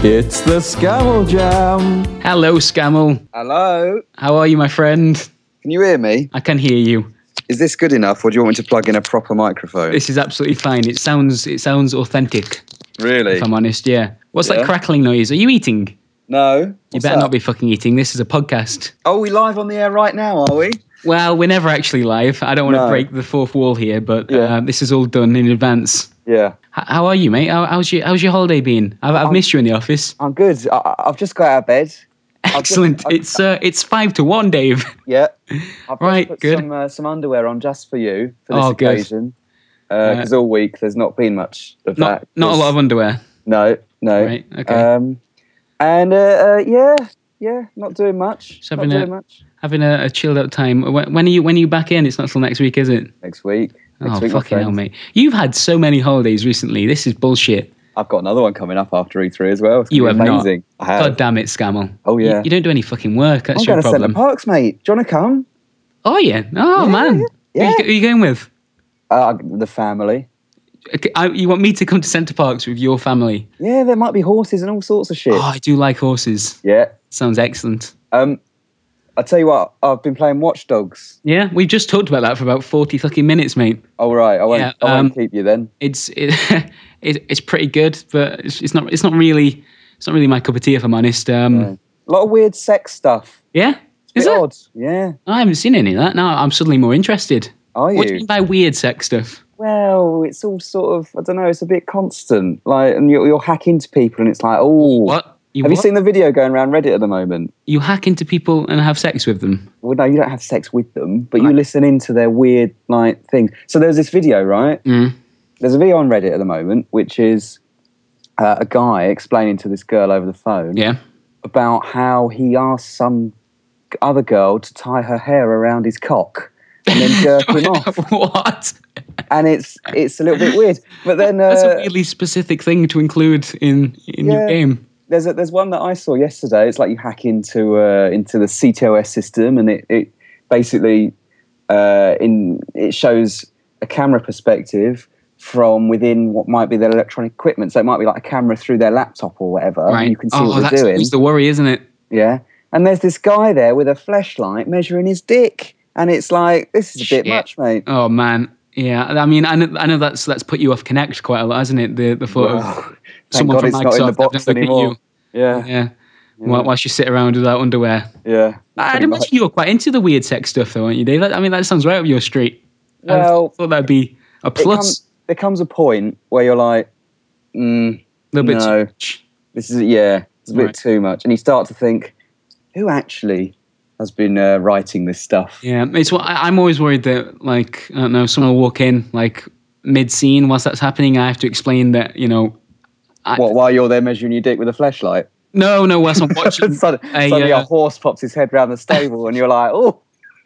It's the Scammell Jam. Hello, Scammell. Hello, How are you, my friend? can you hear me? I can hear you. Is this good enough, or do you want me to plug in a proper microphone? This is absolutely fine. It sounds it sounds authentic. really? If I'm honest, yeah. What's that crackling noise? Are you eating? No. You better that? not be fucking eating. This is a podcast. Oh, we live on the air right now, are we? Well, we're never actually live. I don't want to break the fourth wall here, but Yeah. uh, this is all done in advance. Yeah, H- how are you, mate? How, how's your How's your holiday been? I've, I've missed you in the office. I'm good. I, I've just got out of bed. Excellent. I've- it's uh, it's five to one, Dave. Yeah. I've Right, put good. some uh, some underwear on just for you for this Oh, occasion. Because all week there's not been much of Not that. not a lot of underwear. No, no. Right. Okay. Um, and uh, uh, yeah, yeah, not doing much. Just not having a- doing much. Having a, a chilled out time. When, when are you When are you back in? It's not till next week, is it? Next week. Next oh week, fucking hell, mate! You've had so many holidays recently. This is bullshit. I've got another one coming up after E3 as well. It's You have not. amazing. I have. God damn it, Scammell. Oh, yeah. You, don't do any fucking work. That's I'm your going to Centre problem. Parks, mate. Do you want to come? Oh yeah. Oh Yeah, man. yeah. Who, you, who you going with? Uh, the family. I, you want me to come to Center Parcs with your family? Yeah, there might be horses and all sorts of shit. Oh, I do like horses. Yeah. Sounds excellent. Um, I tell you what, I've been playing Watch Dogs. Yeah, we just talked about that for about forty fucking minutes, mate. All right, I won't. Yeah, I won't um, keep you then. It's it, it, it's pretty good, but it's, it's not it's not really it's not really my cup of tea if I'm honest. Um, No. A lot of weird sex stuff. Yeah, It's is it? odd. Yeah. I haven't seen any of that. Now I'm suddenly more interested. Are you? What do you? mean by weird sex stuff? Well, it's all sort of. I don't know. It's a bit constant. Like, and you'll, you'll hack into people, and it's like, oh. What? You, Have you seen the video going around Reddit at the moment? you hack into people and have sex with them? Well, no, you don't have sex with them, but you listen into their weird like things. So there's this video, right? Mm. there's a video on Reddit at the moment, which is uh, a guy explaining to this girl over the phone Yeah. about how he asked some other girl to tie her hair around his cock and then jerk him off. what? And it's it's a little bit weird. But then That's a really specific thing to include in in your game. there's a, there's one that I saw yesterday. It's like you hack into uh, into the ctOS system, and it, it basically uh, in it shows a camera perspective from within what might be their electronic equipment. So it might be like a camera through their laptop or whatever. and Right. You can see oh, what they're doing. always the worry, isn't it? Yeah. And there's this guy there with a flashlight measuring his dick, and it's like this is a bit Shit. much, mate. Oh man. Yeah, I mean, I know, I know that's that's put you off Kinect quite a lot, hasn't it? The the thought Well, of someone God from it's not in the Microsoft box having a look anymore. Yeah, at you. Yeah. While, whilst you sit around without underwear. yeah. I'd imagine much. you were quite into the weird sex stuff, though, aren't you, Dave? I mean, that sounds right up your street. I Well, thought that'd be a plus. comes, there comes a point where you're like, mm, a little bit no. too much. this is yeah, it's a bit Right. too much, and you start to think, who actually has been uh, writing this stuff? Yeah, it's what I, I'm always worried that, like, I don't know, someone will walk in like mid scene whilst that's happening. I have to explain that, you know, I, What while you're there measuring your dick with a flashlight? no, no, whilst I'm watching, Sudden- a, suddenly uh, a horse pops his head round the stable, and you're like, oh.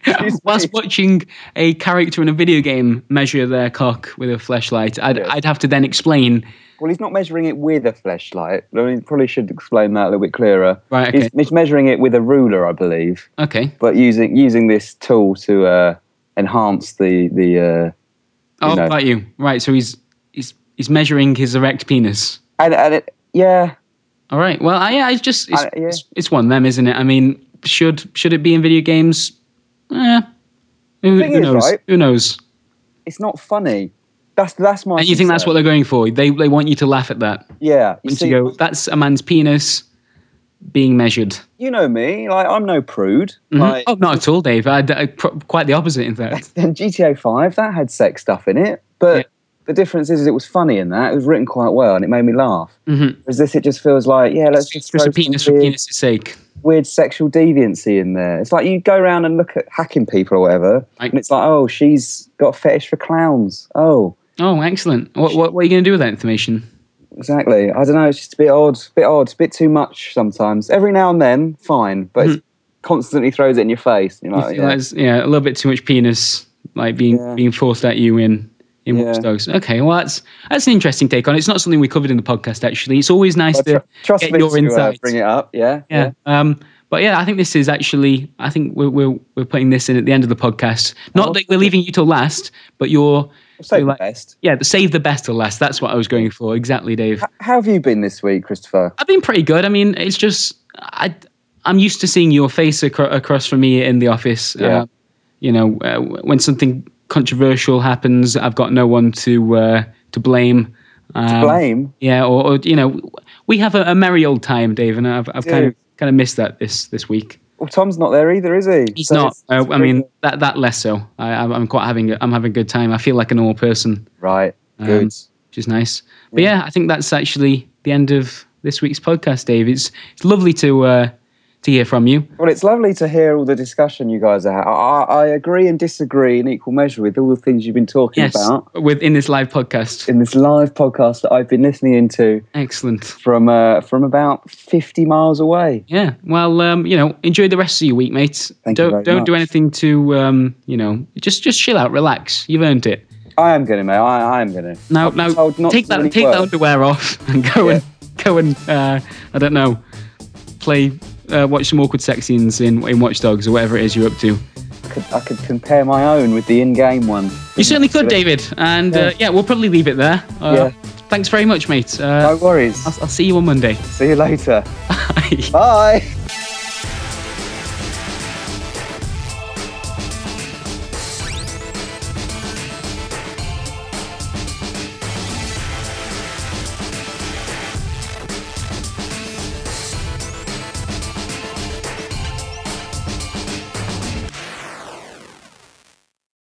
whilst watching a character in a video game measure their cock with a flashlight, I'd, Yes. I'd have to then explain. Well, he's not measuring it with a flashlight. I mean, probably should explain that a little bit clearer. Right, He's, okay. he's measuring it with a ruler, I believe, Okay. but using using this tool to uh, enhance the the. Uh, Oh, know. got you. Right, so he's he's he's measuring his erect penis. and and it, yeah, All right. Well, I, yeah, it's just it's, I- yeah. it's it's one of them, isn't it? I mean, should should it be in video games? Eh, who, who is, knows? right? Who knows? it's not funny. That's that's my. And you think that's what they're going for? They they want you to laugh at that. Yeah, you see, you go, that's a man's penis being measured. you know me. Like I'm no prude. Mhm. Like, oh, not at all, Dave. I, I, quite the opposite, in fact. and GTA Five that had sex stuff in it, but Yeah. the difference is, is it was funny in that. It was written quite well, and it made me laugh. Mhm. Whereas this, it just feels like, yeah, let's It's just, just a penis for weird, penis' sake. weird sexual deviancy in there. It's like you go around and look at hacking people or whatever, Right. and it's like, oh, she's got a fetish for clowns. Oh, Oh, excellent. What, what, what are you going to do with that information? exactly. I don't know. It's just a bit odd, a bit odd, a bit too much sometimes. Every now and then, fine, but it constantly throws it in your face. You like, yeah. that's- yeah, a little bit too much penis, like being Yeah. being forced at you in in Yeah. Watch. Okay, well that's that's an interesting take on it. It's not something we covered in the podcast actually. It's always nice Well, to tr- trust get me your to uh, insights. bring it up. Yeah, yeah. Um, but yeah, I think this is actually. I think we're we're, we're putting this in at the end of the podcast. Not Oh, that we're leaving you till last, but you're. You're the best. Yeah, the save the best till last. That's what I was going for. Exactly, Dave. How have you been this week, Christopher? I've been pretty good. I mean, it's just I I'm used to seeing your face acro- across from me in the office. Yeah. Uh, you know, uh, when something controversial happens, I've got no one to uh, to blame. Um, Blame. Yeah, or, or you know, we have a, a merry old time, Dave, and I've I've kind of kind of missed that this this week. Well, Tom's not there either, is he? He's So not. it's- Uh, I mean, that that less so. I, I'm I'm quite having a, I'm having a good time. I feel like a normal person, right. Um, Good. which is nice. But yeah, I think that's actually the end of this week's podcast, Dave. It's it's lovely to uh, to hear from you. Well, it's lovely to hear all the discussion you guys are having. I, I agree and disagree in equal measure with all the things you've been talking Yes, about within this live podcast. in this live podcast that I've been listening into Excellent. from uh, from about fifty miles away. Yeah. Well, um, you know, enjoy the rest of your week, mates. Thank you don't don't do anything to um, you know, just just chill out, relax. You've earned it. I am gonna, mate. I, I am gonna. I've now take that take that underwear off and go and go and uh, I don't know, play uh, watch some awkward sex scenes in in Watch Dogs or whatever it is you're up to. I could, I could compare my own with the in-game one. You certainly could, David. And uh, yeah, we'll probably leave it there. Uh, Yeah. Thanks very much, mate. No Uh, worries. I'll, I'll see you on Monday. See you later. Bye. Bye.